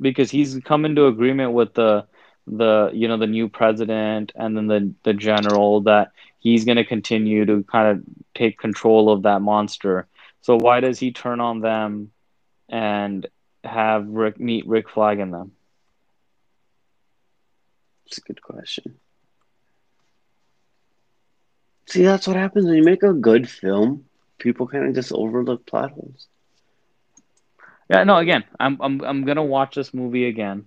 Because he's come into agreement with the the you know the new president and then the the general that he's going to continue to kind of take control of that monster. So why does he turn on them and have Rick meet Rick Flag in them?
It's a good question. See, that's what happens when you make a good film. People kind of just overlook plot holes.
Yeah, no. Again, I'm I'm I'm gonna watch this movie again,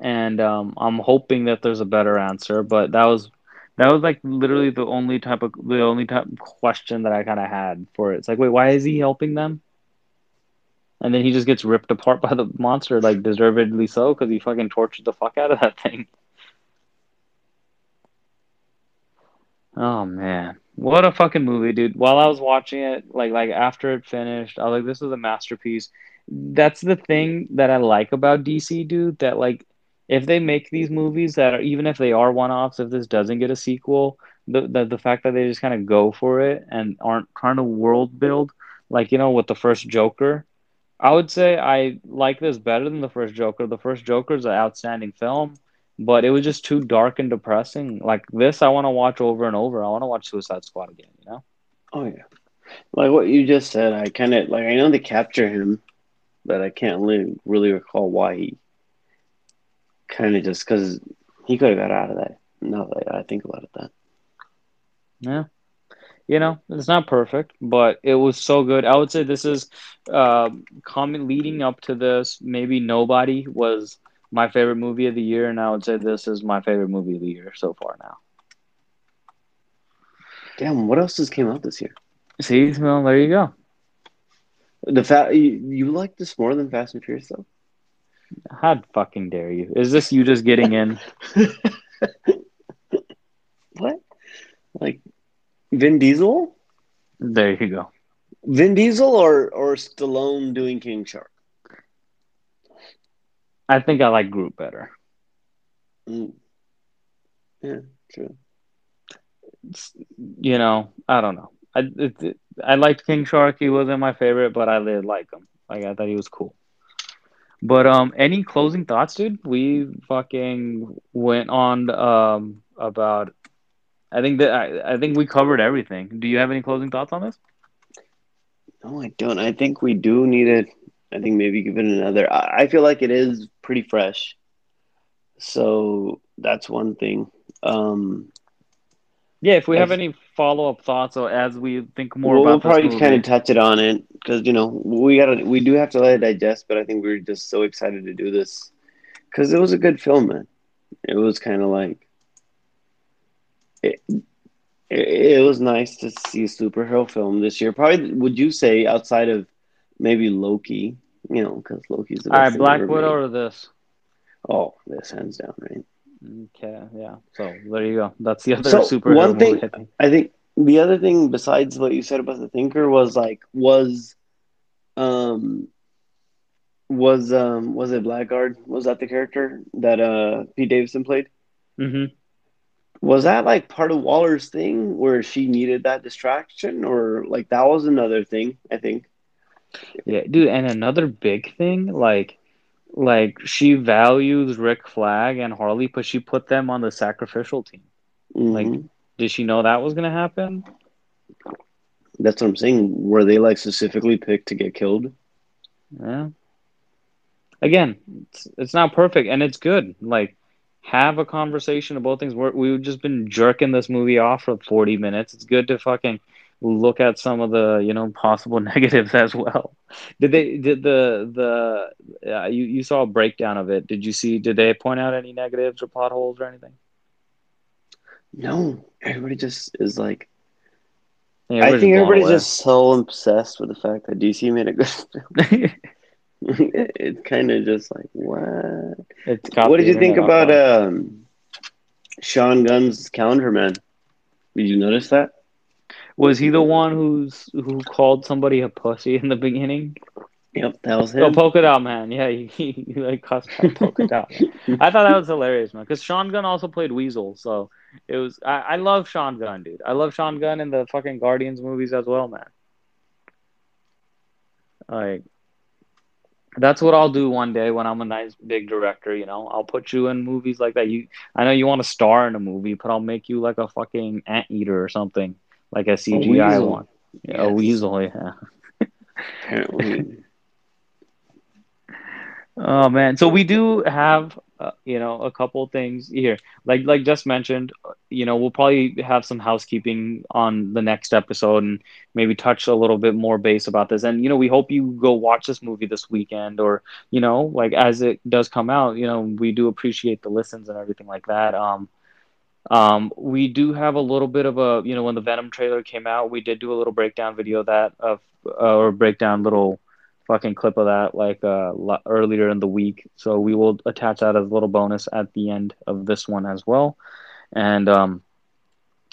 and um, I'm hoping that there's a better answer. But that was that was like literally the only type of the only type of question that I kind of had for it. It's like, wait, why is he helping them? And then he just gets ripped apart by the monster, like deservedly so, because he fucking tortured the fuck out of that thing. Oh man, what a fucking movie, dude! While I was watching it, like like after it finished, I was like, this is a masterpiece. That's the thing that I like about DC, dude. That like, if they make these movies that are even if they are one-offs, if this doesn't get a sequel, the the, the fact that they just kind of go for it and aren't trying to world build, like you know, with the first Joker, I would say I like this better than the first Joker. The first Joker is an outstanding film, but it was just too dark and depressing. Like this, I want to watch over and over. I want to watch Suicide Squad again. You know?
Oh yeah, like what you just said. I kind of like. I know they capture him, but I can't really, really recall why he. Kind of just because he could have got out of that. Now that I think about it, that
Yeah. You know, it's not perfect, but it was so good. I would say this is uh, coming leading up to this. Maybe Nobody was my favorite movie of the year, and I would say this is my favorite movie of the year so far now.
damn. What else just came out this year?
See, well, there you go.
The fact you, you like this more than Fast and Furious though?
How fucking dare you? Is this you just getting in?
What? Like Vin Diesel?
There you go.
Vin Diesel or or Stallone doing King Shark?
I think I like Groot better.
Mm. Yeah, true.
It's- you know, I don't know. I it, it- I liked King Shark. He wasn't my favorite, but I did like him. Like I thought he was cool. But um, any closing thoughts, dude? We fucking went on um about. I think that I, I think we covered everything. Do you have any closing thoughts on this?
No, I don't. I think we do need it. I think maybe give it another. I, I feel like it is pretty fresh. So that's one thing. Um,
Yeah, if we have any follow up thoughts or as we think more
we'll, we'll
about
probably
movie.
kind of touch it on it because you know we gotta we do have to let it digest. But I think we are just so excited to do this because it was a good film, man. It was kind of like it, it. It was nice to see a superhero film this year. Probably, would you say outside of maybe Loki? You know, because Loki's the best
All right, Black Widow
made.
or this?
Oh, this hands down, right?
Okay, yeah. So there you go. That's the other
So,
superhero
one thing-
I think.
I think the other thing besides what you said about the thinker was like was um was um was it Blackguard? Was that the character that uh Pete Davidson played?
hmm
Was that like part of Waller's thing where she needed that distraction or like that was another thing, I think.
Yeah, dude, and another big thing, like like she values Rick Flag and Harley, but she put them on the sacrificial team. Like-
Mhm.
Did she know that was gonna happen?
that's what I'm saying. Were they like specifically picked to get killed?
Yeah. Again, it's, it's not perfect, and it's good. Like, have a conversation about things. We're, we've just been jerking this movie off for 40 minutes. It's good to fucking look at some of the, you know, possible negatives as well. Did they, did the, the, uh, you, you saw a breakdown of it. Did you see, did they point out any negatives or plot holes or anything?
No, everybody just is like.
Yeah,
I think everybody's
away.
just so obsessed with the fact that DC made a good film. it's kind of just like what?
it's
what did you think about um, Sean Gunn's calendar man? Did you notice that?
Was he the one who's who called somebody a pussy in the beginning?
Yep, that was him.
Oh, polka dot man. Yeah, he, he, he like cussed out polka dot. I thought that was hilarious, man. Because Sean Gunn also played Weasel, so it was. I, I love Sean Gunn, dude. I love Sean Gunn in the fucking Guardians movies as well, man. Like, that's what I'll do one day when I'm a nice big director. You know, I'll put you in movies like that. You, I know you want to star in a movie, but I'll make you like a fucking anteater or something, like a CGI
weasel.
one. Yeah, A weasel, yeah.
Apparently,
Oh man, so we do have uh, you know a couple things here. Like like just mentioned, uh, you know, we'll probably have some housekeeping on the next episode and maybe touch a little bit more base about this. And you know, we hope you go watch this movie this weekend or you know, like as it does come out, you know, we do appreciate the listens and everything like that. Um um, we do have a little bit of a, you know, when the Venom trailer came out, we did do a little breakdown video that of uh, or breakdown little fucking clip of that like uh earlier in the week. So we will attach that as a little bonus at the end of this one as well. And um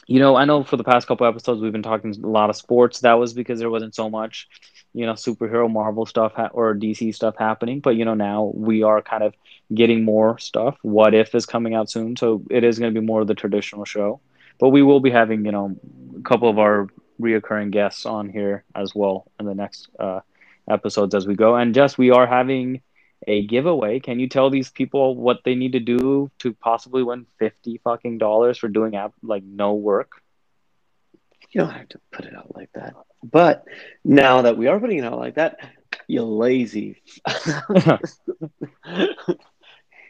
you know, I know for the past couple episodes we've been talking a lot of sports. That was because there wasn't so much, you know, superhero Marvel stuff ha- or DC stuff happening. But you know, now we are kind of getting more stuff. What If is coming out soon, so it is going to be more of the traditional show. But we will be having, you know, a couple of our reoccurring guests on here as well in the next uh, episodes as we go. And Jess, we are having a giveaway. Can you tell these people what they need to do to possibly win fifty fucking dollars for doing app like no work?
you don't have to put it out like that. But now that we are putting it out like that, you're lazy.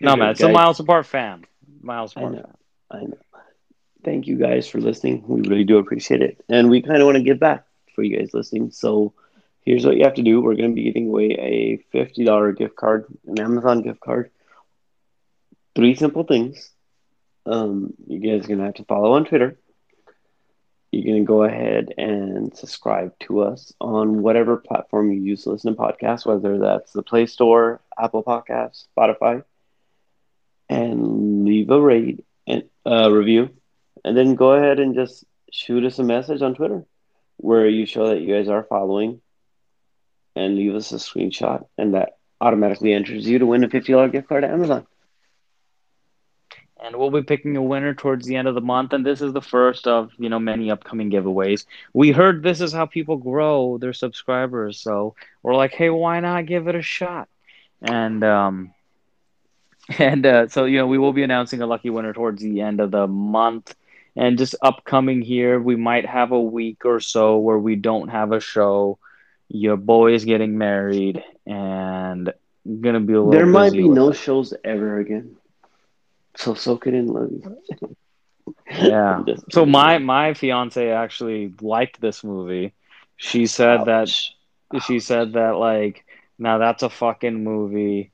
No man, it's a miles apart fan. Miles apart.
I
know.
I know. Thank you guys for listening. We really do appreciate it. And we kind of want to give back for you guys listening. So here's what you have to do. We're going to be giving away a $50 gift card, an Amazon gift card. Three simple things. Um, you guys are going to have to follow on Twitter. You're going to go ahead and subscribe to us on whatever platform you use to listen to podcasts, whether that's the Play Store, Apple Podcasts, Spotify, and leave a rate and uh, review and then go ahead and just shoot us a message on Twitter where you show that you guys are following and leave us a screenshot, and that automatically enters you to win a $50 gift card to Amazon.
And we'll be picking a winner towards the end of the month. And this is the first of, you know, many upcoming giveaways. We heard this is how people grow their subscribers. So we're like, hey, why not give it a shot? And um and uh, so you know, we will be announcing a lucky winner towards the end of the month. And just upcoming here, we might have a week or so where we don't have a show. Your boy is getting married and gonna be a little
There might be no
it.
shows ever again. So soak it in, Lily.
Yeah. So my my fiance actually liked this movie. She said that
Ouch.
she said that like now that's a fucking movie.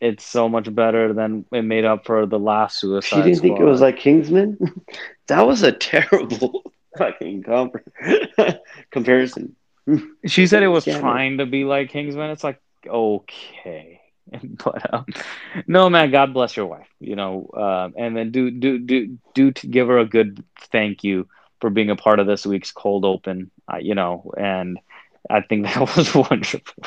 It's so much better than it made up for the last Suicide
She didn't think it was like Kingsman. that was a terrible fucking compar- comparison.
She said it was trying to be like Kingsman. It's like okay, but um, no man. God bless your wife. You know, um, and then do do do do to give her a good thank you for being a part of this week's cold open. Uh, you know, and I think that was wonderful.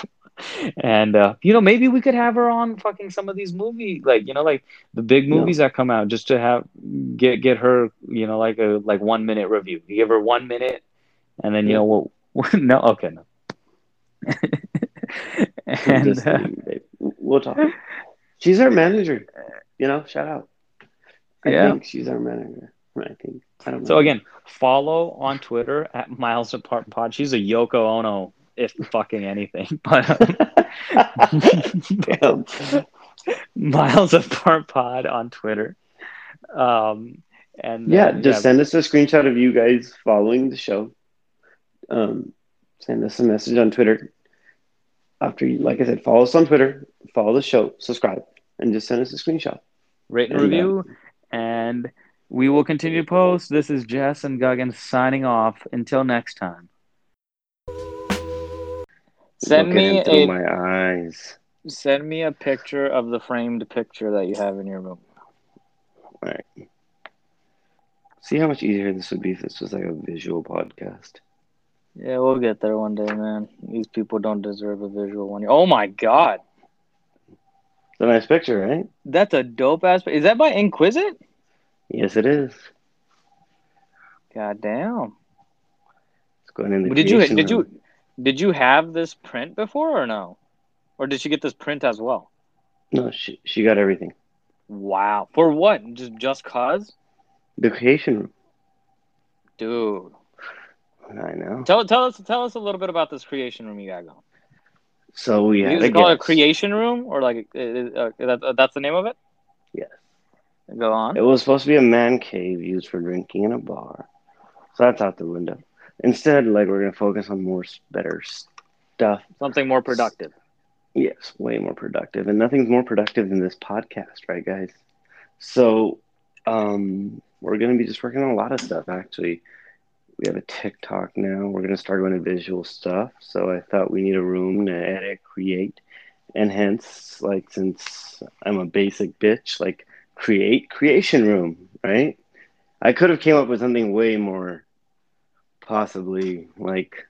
And uh, you know, maybe we could have her on fucking some of these movie, like you know, like the big movies that come out, just to have get get her, you know, like a like one minute review. You give her one minute, and then you
Yeah.
know what? no, okay, no. And uh.
We'll talk. She's our manager. You know, shout out. I
Yeah.
think she's our manager. I think. I don't know.
so again, follow on Twitter at Miles Apart Pod. She's a Yoko Ono, if fucking anything, but.
Damn.
Miles Apart Pod on Twitter. Um, and
Yeah,
uh,
just send us a screenshot of you guys following the show. Um, send us a message on Twitter. After you, like I said, follow us on Twitter, follow the show, subscribe, and just send us a screenshot.
rate and
and, uh,
review. And We will continue to post. This is Jess and Guggin signing off. Until next time. Send me
through
a
my eyes.
send me a picture of the framed picture that you have in your room. All right.
See how much easier this would be if this was like a visual podcast.
Yeah, we'll get there one day, man. These people don't deserve a visual one. Oh my god.
It's a nice picture, right?
That's a dope ass. Is that by Inquisit?
Yes, it is.
God damn.
It's going in the
Did you did
room.
you did you have this print before or no? Or did she get this print as well?
No, she she got everything.
Wow. For what? Just just cause?
The creation room.
Dude.
I know.
Tell tell us tell us a little bit about this creation room you got going.
So we had
Is
a
it a creation room or like uh, uh, that, that's the name of it?
Yes.
Go on.
It was supposed to be a man cave used for drinking in a bar. So that's out the window. Instead, like we're gonna focus on more better stuff.
Something more productive.
Yes, way more productive. And nothing's more productive than this podcast, right, guys? So, um, we're going to be just working on a lot of stuff, actually. We have a TikTok now. We're going to start doing visual stuff. So, I thought we need a room to edit, create, and hence, like, since I'm a basic bitch, like, create creation room, right? I could have came up with something way more possibly like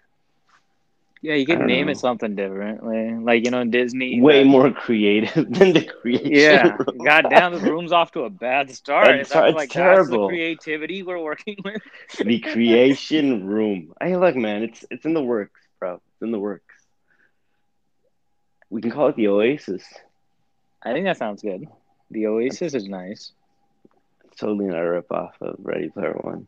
Yeah, you could name
know.
it something different. Like, you know, Disney.
way
that-
more creative than the creation
Yeah.
room.
God damn, this room's off to a bad start.
It's-
That's like that's
terrible.
the creativity we're working with.
the creation room. Hey, look, man, it's it's in the works, bro. It's in the works. We can call it the Oasis.
I think that sounds good. The Oasis is nice.
It's totally not a rip off of Ready Player One.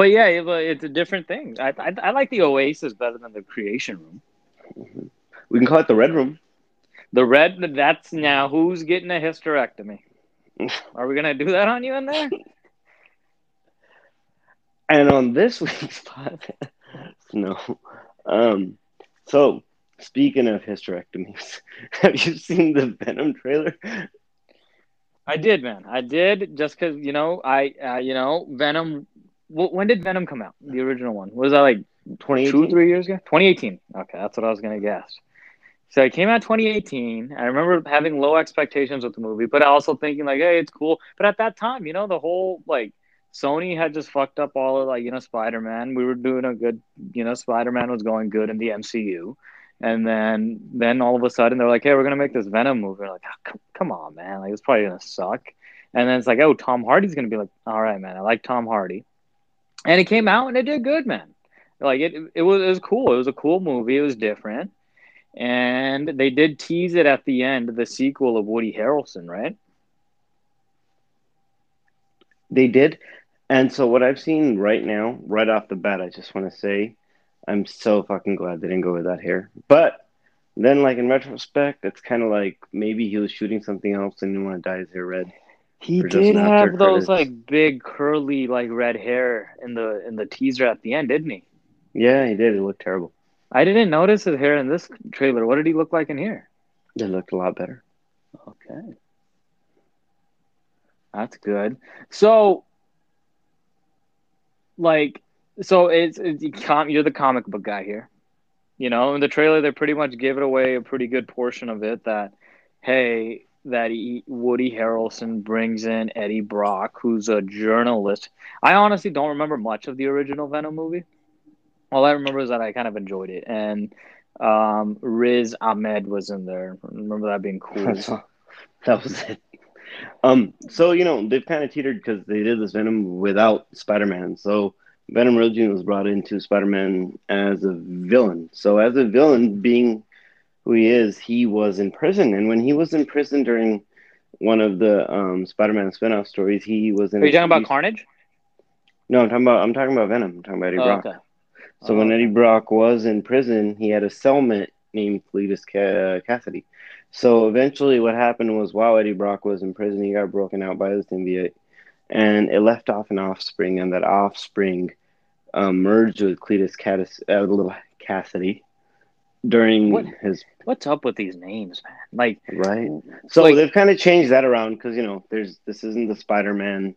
But yeah, it, it's a different thing. I, I I like the Oasis better than the Creation Room.
Mhm. We can call it the Red Room.
The red, that's now who's getting a hysterectomy? Are we gonna do that on you in there?
And on this week's podcast, no. Um, so speaking of hysterectomies, have you seen the Venom trailer?
I did, man. I did just because you know I uh, you know Venom. Wh- When did Venom come out? The original one was that like
Twenty
two, three years ago? 2018. Okay, that's what I was gonna guess. So it came out 2018. I remember having low expectations with the movie, but also thinking like, hey, it's cool. But at that time, you know, the whole like Sony had just fucked up all of like you know Spider Man. We were doing a good, you know, Spider Man was going good in the MCU. And then, then all of a sudden, they're like, "Hey, we're gonna make this Venom movie." We're like, ah, oh, come, "Come on, man! Like, it's probably gonna suck." And then it's like, "Oh, Tom Hardy's gonna be like, all right, man. I like Tom Hardy." And it came out and it did good, man. Like it, it was, it was cool. It was a cool movie. It was different, and they did tease it at the end, the sequel of Woody Harrelson, right?
They did. And so what I've seen right now, right off the bat, I just want to say, I'm so fucking glad they didn't go with that hair. But then, like in retrospect, it's kind of like maybe he was shooting something else and didn't want to dye his hair red.
He did have those
credits.
like big curly like red hair in the in the teaser at the end, didn't he?
Yeah, he did. It looked terrible.
I didn't notice his hair in this trailer. What did he look like in here?
It looked a lot better.
Okay. That's good. So, like, so it's, it's you you're the comic book guy here. You know, in the trailer, they pretty much give it away a pretty good portion of it that, hey, that he, Woody Harrelson brings in Eddie Brock, who's a journalist. I honestly don't remember much of the original Venom movie. All I remember is that I kind of enjoyed it, and um, Riz Ahmed was in there. I remember that being cool.
That was it. Um, so you know they've kind of teetered because they did this Venom without Spider-Man. So Venom originally was brought into Spider-Man as a villain. So as a villain, being who he is, he was in prison, and when he was in prison during one of the um, Spider-Man spin-off stories, he was in.
Are you talking about
he-
Carnage?
No, I'm talking about I'm talking about Venom. I'm talking about Eddie
Oh,
Brock.
okay.
So
Oh,
when. Eddie Brock was in prison, he had a cellmate named Cletus Ca- Kasady. So eventually, what happened was while Eddie Brock was in prison, he got broken out by the symbiote, and it left off an offspring, and that offspring um, merged with Cletus Cass- uh, little Kasady, during
What?
his
What's up with these names, man? Like,
right. So
Like-
they've kind of changed that around because you know there's this isn't the Spider Man.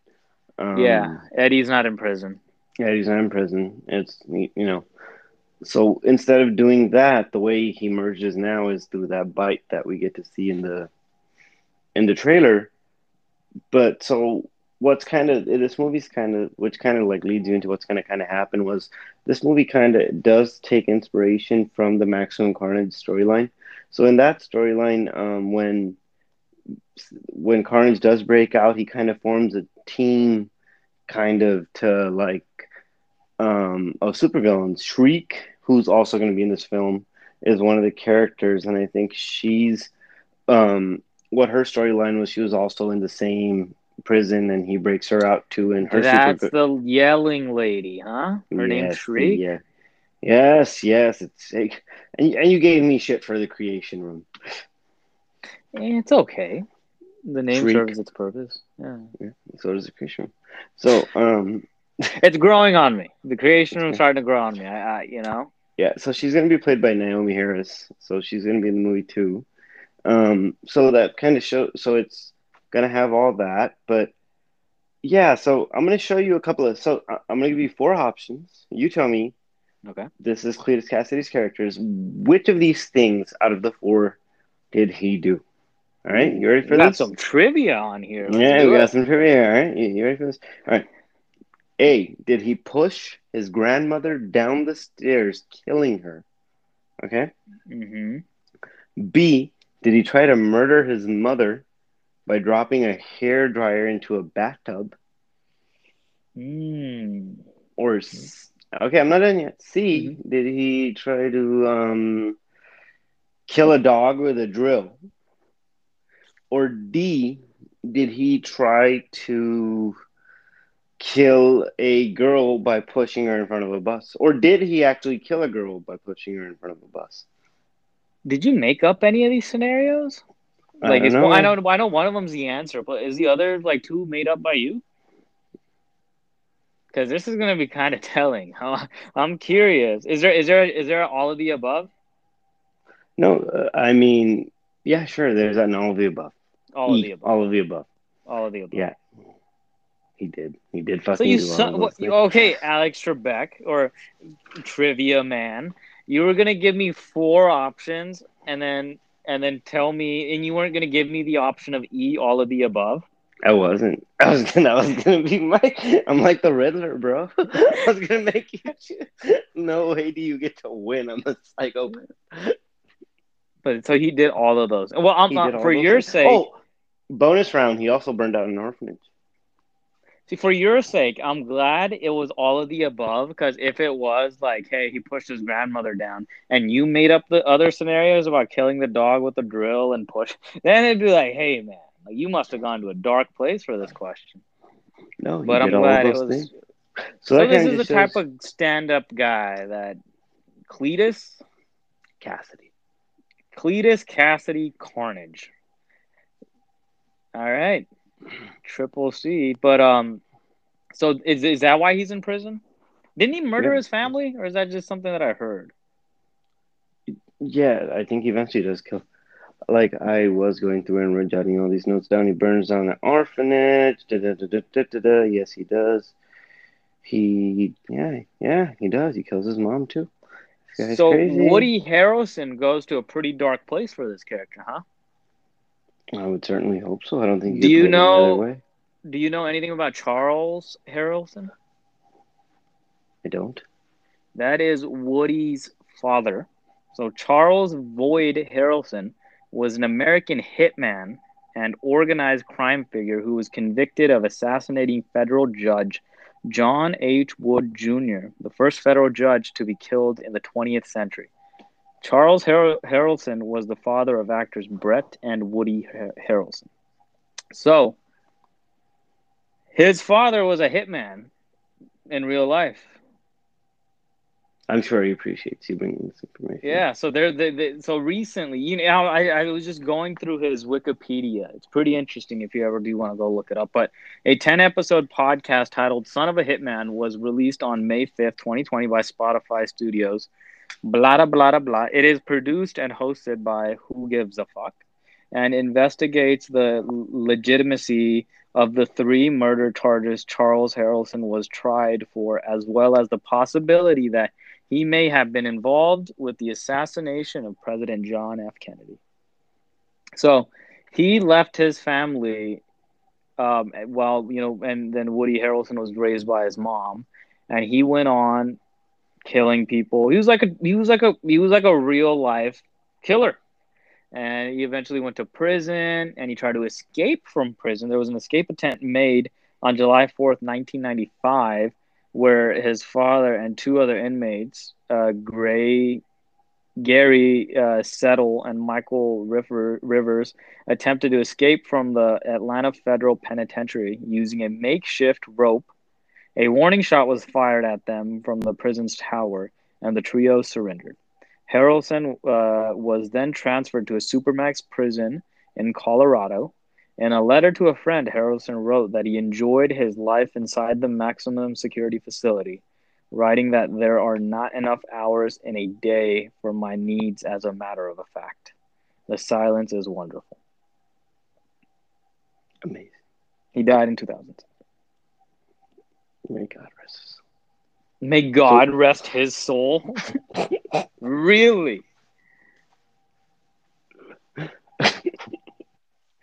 Um,
yeah, Eddie's not in prison.
Eddie's not in prison. It's you know, so instead of doing that, the way he merges now is through that bite that we get to see in the in the trailer. But so what's kind of this movie's kind of which kind of like leads you into what's going to kind of happen was this movie kind of does take inspiration from the Maximum Carnage storyline. So in that storyline, um, when when Carnage does break out, he kind of forms a team kind of to like um of supervillains. Shriek, who's also going to be in this film, is one of the characters, and I think she's um what her storyline was. She was also in the same prison, and he breaks her out too. And her
That's
super
the yelling lady, huh? Her name's
Yes,
Shriek.
Yeah. Yes, yes. It's and you, and you gave me shit for the creation room.
Eh, it's okay. The name
Shriek.
serves its purpose. Yeah.
So does the creation room. So um
It's growing on me. The creation room's starting to grow on me. I, I you know.
Yeah, so she's gonna be played by Naomie Harris. So she's gonna be in the movie too. Um, so that kind of show. So it's gonna have all that, but yeah. So I'm gonna show you a couple of. So I- I'm gonna give you four options. You tell me.
Okay.
This is Cletus Kasady's characters. Which of these things out of the four did he do? All right, you ready for
We got some trivia on here. Let's
Yeah, we
it.
got some trivia. All right, you, you ready for this? All right. A. Did he push his grandmother down the stairs, killing her? Okay.
Mm-hmm.
B. Did he try to murder his mother by dropping a hair dryer into a bathtub?
Mm.
Or okay, I'm not done yet. C. Did he try to um, kill a dog with a drill? Or D. Did he try to kill a girl by pushing her in front of a bus? Or did he actually kill a girl by pushing her in front of a bus?
Did you make up any of these scenarios?
I
Like,
don't
is
know.
I know I know one of them's the answer, but is the other like two made up by you? Because this is gonna be kind of telling. I'm curious. Is there is there is there all of the above?
No, uh, I mean, yeah, sure. There's an all of the above.
All
E,
of the above.
All of the above.
All of the above.
Yeah, he did. He did fucking
So you son, what, okay, Alex Trebek or trivia man, you were gonna give me four options and then and then tell me, and you weren't gonna give me the option of E, all of the above.
I wasn't. I was gonna. I was gonna be my. I'm like the Riddler, bro. I was gonna make you. choose. No way do you get to win. I'm a psychopath.
But so he did all of those. Well, I'm,
all
for your
things.
sake.
Oh, bonus round. He also burned out an orphanage.
See, for your sake, I'm glad it was all of the above because if it was like, hey, he pushed his grandmother down, and you made up the other scenarios about killing the dog with the drill and push, then it'd be like, hey, man, like, you must have gone to a dark place for this question.
No,
But I'm glad it was.
things.
So,
So,
this is the
just
type of stand-up guy that Cletus,
Kasady.
Cletus Kasady Carnage. All right, triple C. But um, so is is that why he's in prison? Didn't he murder
Yeah.
his family, or is that just something that I heard?
Yeah, I think he eventually does kill. Like I was going through and jotting all these notes down. He burns down an orphanage. Da, da, da, da, da, da, da. Yes, he does. He, yeah, yeah, he does. He kills his mom too.
So
crazy.
Woody Harrelson goes to a pretty dark place for this character, huh?
I would certainly hope so. I don't think.
Do you
play it any
know-. Do you know anything about Charles Harrelson?
I don't.
That is Woody's father. So Charles Voyde Harrelson was an American hitman and organized crime figure who was convicted of assassinating federal judge John H. Wood Jr., the first federal judge to be killed in the 20th century. Charles Har- Harrelson was the father of actors Brett and Woody Har- Harrelson. So, his father was a hitman in real life.
I'm sure he appreciates you bringing this information.
Yeah, so there, they, they, so recently, you know, I, I was just going through his Wikipedia. It's pretty interesting if you ever do want to go look it up. But a 10 episode podcast titled Son of a Hitman was released on May 5th, 2020 by Spotify Studios. Blah blah blah blah. It is produced and hosted by Who Gives a Fuck, and investigates the legitimacy of the three murder charges Charles Harrelson was tried for, as well as the possibility that he may have been involved with the assassination of President John F. Kennedy. So he left his family um, while you know, and then Woody Harrelson was raised by his mom, and he went on killing people. He was like a he was like a he was like a real life killer. And he eventually went to prison and he tried to escape from prison. There was an escape attempt made on July 4th, 1995, where his father and two other inmates, uh, Gray, Gary uh, Settle and Michael River, Rivers, attempted to escape from the Atlanta Federal Penitentiary using a makeshift rope a warning shot was fired at them from the prison's tower, and the trio surrendered. Harrelson uh, was then transferred to a Supermax prison in Colorado. In a letter to a friend, Harrelson wrote that he enjoyed his life inside the maximum security facility, writing that there are not enough hours in a day for my needs as a matter of a fact. The silence is wonderful.
Amazing.
He died in 2000.
May God rest his
May God rest his soul. really?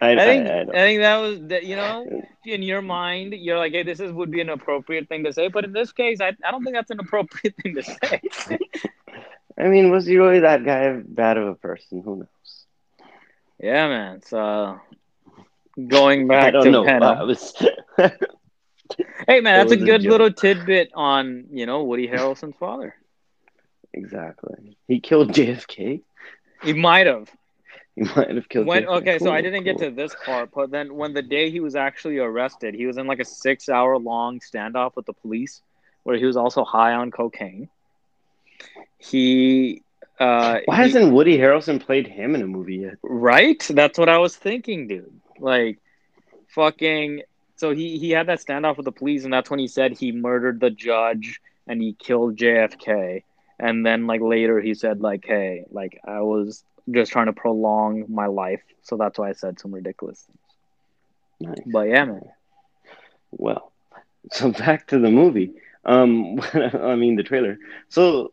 I,
I think
I, I
think that was that you know in your mind you're like hey this is would be an appropriate thing to say but in this case I, I don't think that's an appropriate thing to say.
I mean, was he really that guy bad of a person? Who knows?
yeah man. So going back
I don't
to
know. I was
Hey man, that's a
was a
good little tidbit on you know Woody Harrelson's father.
exactly. He killed JFK.
He might have.
He might have killed.
When
JFK.
okay, so I didn't get to this part, but then when the day he was actually arrested, he was in like a six-hour long standoff with the police, where he was also high on cocaine. He, uh,
Why
he-
hasn't Woody Harrelson played him in a movie yet?
right? That's what I was thinking, dude. Like, fucking. So he he had that standoff with the police, and that's when he said he murdered the judge and he killed JFK. And then like later he said like, hey, like I was just trying to prolong my life, so that's why I said some ridiculous things.
Nice.
But yeah, man.
Well, so back to the movie. Um, I mean the trailer. So,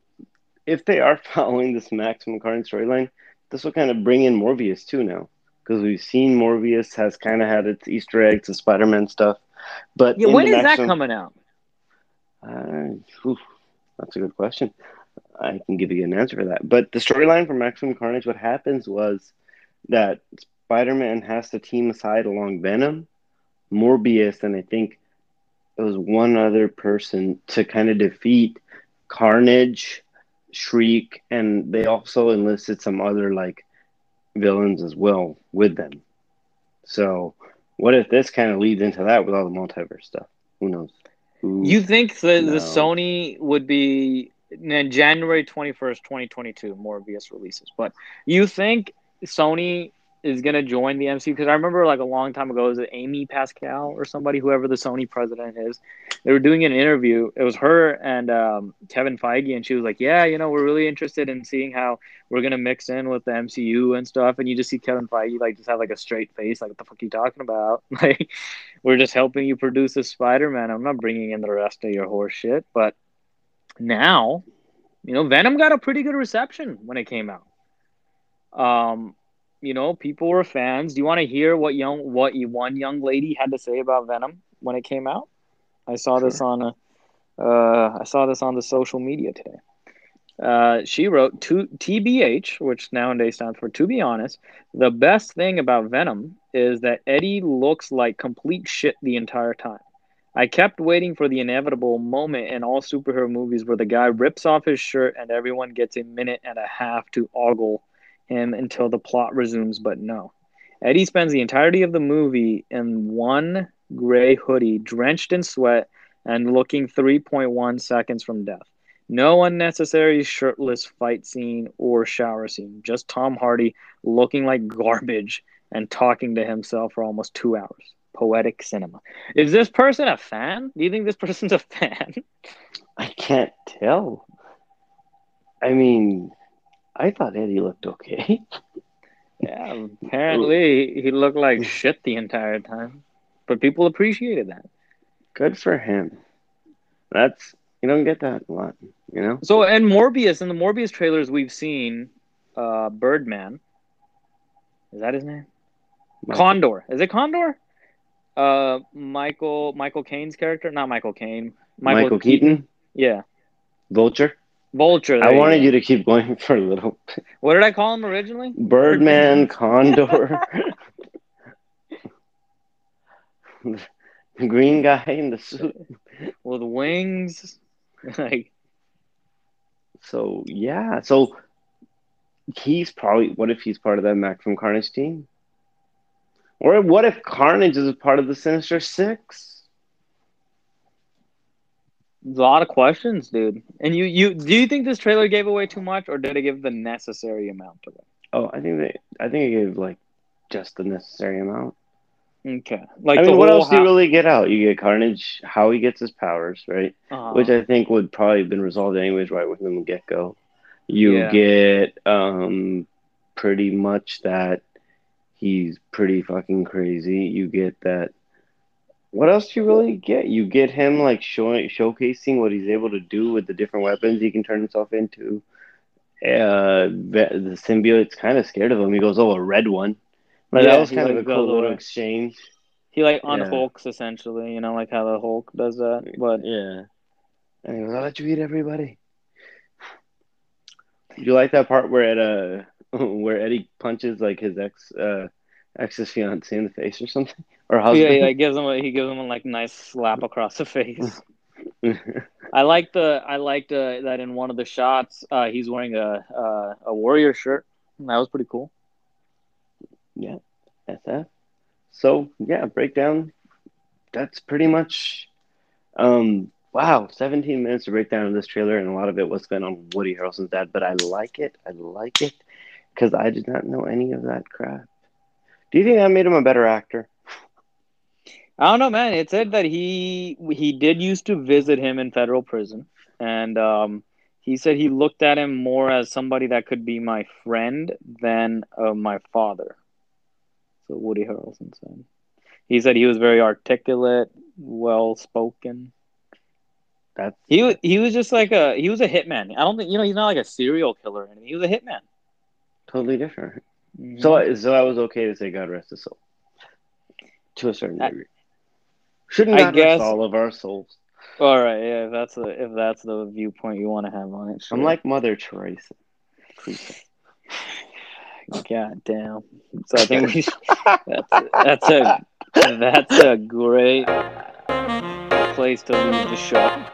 if they are following this Maximum Carnage storyline, this will kind of bring in Morbius too now, because we've seen Morbius has kind of had its Easter eggs and Spider-Man stuff. But
Yeah, when that
Maximum-
coming out?
Uh, oof, that's a good question. I can give you an answer for that. But the storyline for Maximum Carnage, what happens was that Spider-Man has to team aside along Venom, Morbius, and I think it was one other person to kind of defeat Carnage, Shriek, and they also enlisted some other like villains as well with them. So, what if this kind of leads into that with all the multiverse stuff? Who knows? Who
You think the,
No.
the Sony would be in January 21st, 2022, more Morbius releases. But you think Sony is going to join the MCU? Because I remember like a long time ago, was it Amy Pascal or somebody, whoever the Sony president is? They were doing an interview. It was her and um, Kevin Feige, and she was like, Yeah, you know, we're really interested in seeing how we're going to mix in with the MCU and stuff. And you just see Kevin Feige like just have like a straight face, like, What the fuck are you talking about? Like, we're just helping you produce a Spider-Man. I'm not bringing in the rest of your horse shit. But now, you know, Venom got a pretty good reception when it came out. Um, you know, people were fans. Do you want to hear what young what one young lady had to say about Venom when it came out? I saw this on a, uh, I saw this on the social media today. Uh, she wrote to TBH, which nowadays stands for to be honest. The best thing about Venom is that Eddie looks like complete shit the entire time. I kept waiting for the inevitable moment in all superhero movies where the guy rips off his shirt and everyone gets a minute and a half to ogle him until the plot resumes, but no. Eddie spends the entirety of the movie in one gray hoodie, drenched in sweat and looking 3.1 seconds from death. No unnecessary shirtless fight scene or shower scene. Just Tom Hardy looking like garbage and talking to himself for almost two hours. Poetic cinema. Is this person a fan? Do you think this person's a fan?
I can't tell. I mean, I thought Eddie looked okay.
Yeah, apparently he looked like shit the entire time, but people appreciated that.
Good for him. That's you don't get that a lot, you know.
So, and Morbius in the Morbius trailers we've seen, uh, Birdman. Is that his name? Condor. Is it Condor? Uh, Michael Michael Caine's character, not Michael Caine.
Michael, Keaton,
Yeah,
Vulture.
Vulture.
I wanted you to keep going for a little.
What did I call him originally?
Birdman, Condor, the green guy in the suit.
With wings. like,
So yeah, so he's probably. What if he's part of that Maximum Carnage team? Or what if Carnage is a part of the Sinister Six?
A lot of questions, dude. And you, you, do you think this trailer gave away too much, or did it give the necessary amount it?
Oh, I think they. I think it gave like just the necessary amount.
Okay, like
I mean, what else do you really get out? You get Carnage, how he gets his powers, right?
uh,
Which I think would probably have been resolved anyways, right with the get go. You
Yeah.
get um pretty much that he's pretty fucking crazy. You get that. What else do you really get? You get him like showing showcasing what he's able to do with the different weapons he can turn himself into. Uh, the symbiote's kind of scared of him. He goes, "Oh, a red one." Like,
Yeah,
that was kind
like,
of a cool little
away.
exchange.
he like
Yeah.
unhulks essentially, you know, like how the Hulk does that. But
Yeah. And he goes, I'll let you eat everybody. You like that part where at uh where Eddie punches like his ex uh ex's fiance in the face or something? Or
yeah,
husband?
yeah, he gives him a, he gives him a like nice slap across the face. I like the I liked uh, that in one of the shots, uh, he's wearing a uh, a warrior shirt. That was pretty cool. Yeah.
that's SF. So yeah, breakdown. That's pretty much um wow, 17 minutes to break down this trailer and a lot of it was spent on Woody Harrelson's dad, but I like it. I like it because I did not know any of that crap. Do you think that made him a better actor?
I don't know, man. It said that he he did used to visit him in federal prison, and um, he said he looked at him more as somebody that could be my friend than uh, my father. So Woody Harrelson said. He said he was very articulate, well spoken.
That
He wa- he was just like a he was a hitman. I don't think you know he's not like a serial killer or anything. He was a hitman.
totally different.
Mhm.
So, I- so I was okay to say God rest his soul to a certain
I-
degree. Shouldn't
I guess-
all of our souls?
all right, yeah. If that's the if that's the viewpoint you want to have on it, sure.
I'm like Mother Teresa. Teresa.
God damn. So I think we should, that's that's a that's a great place to leave the show.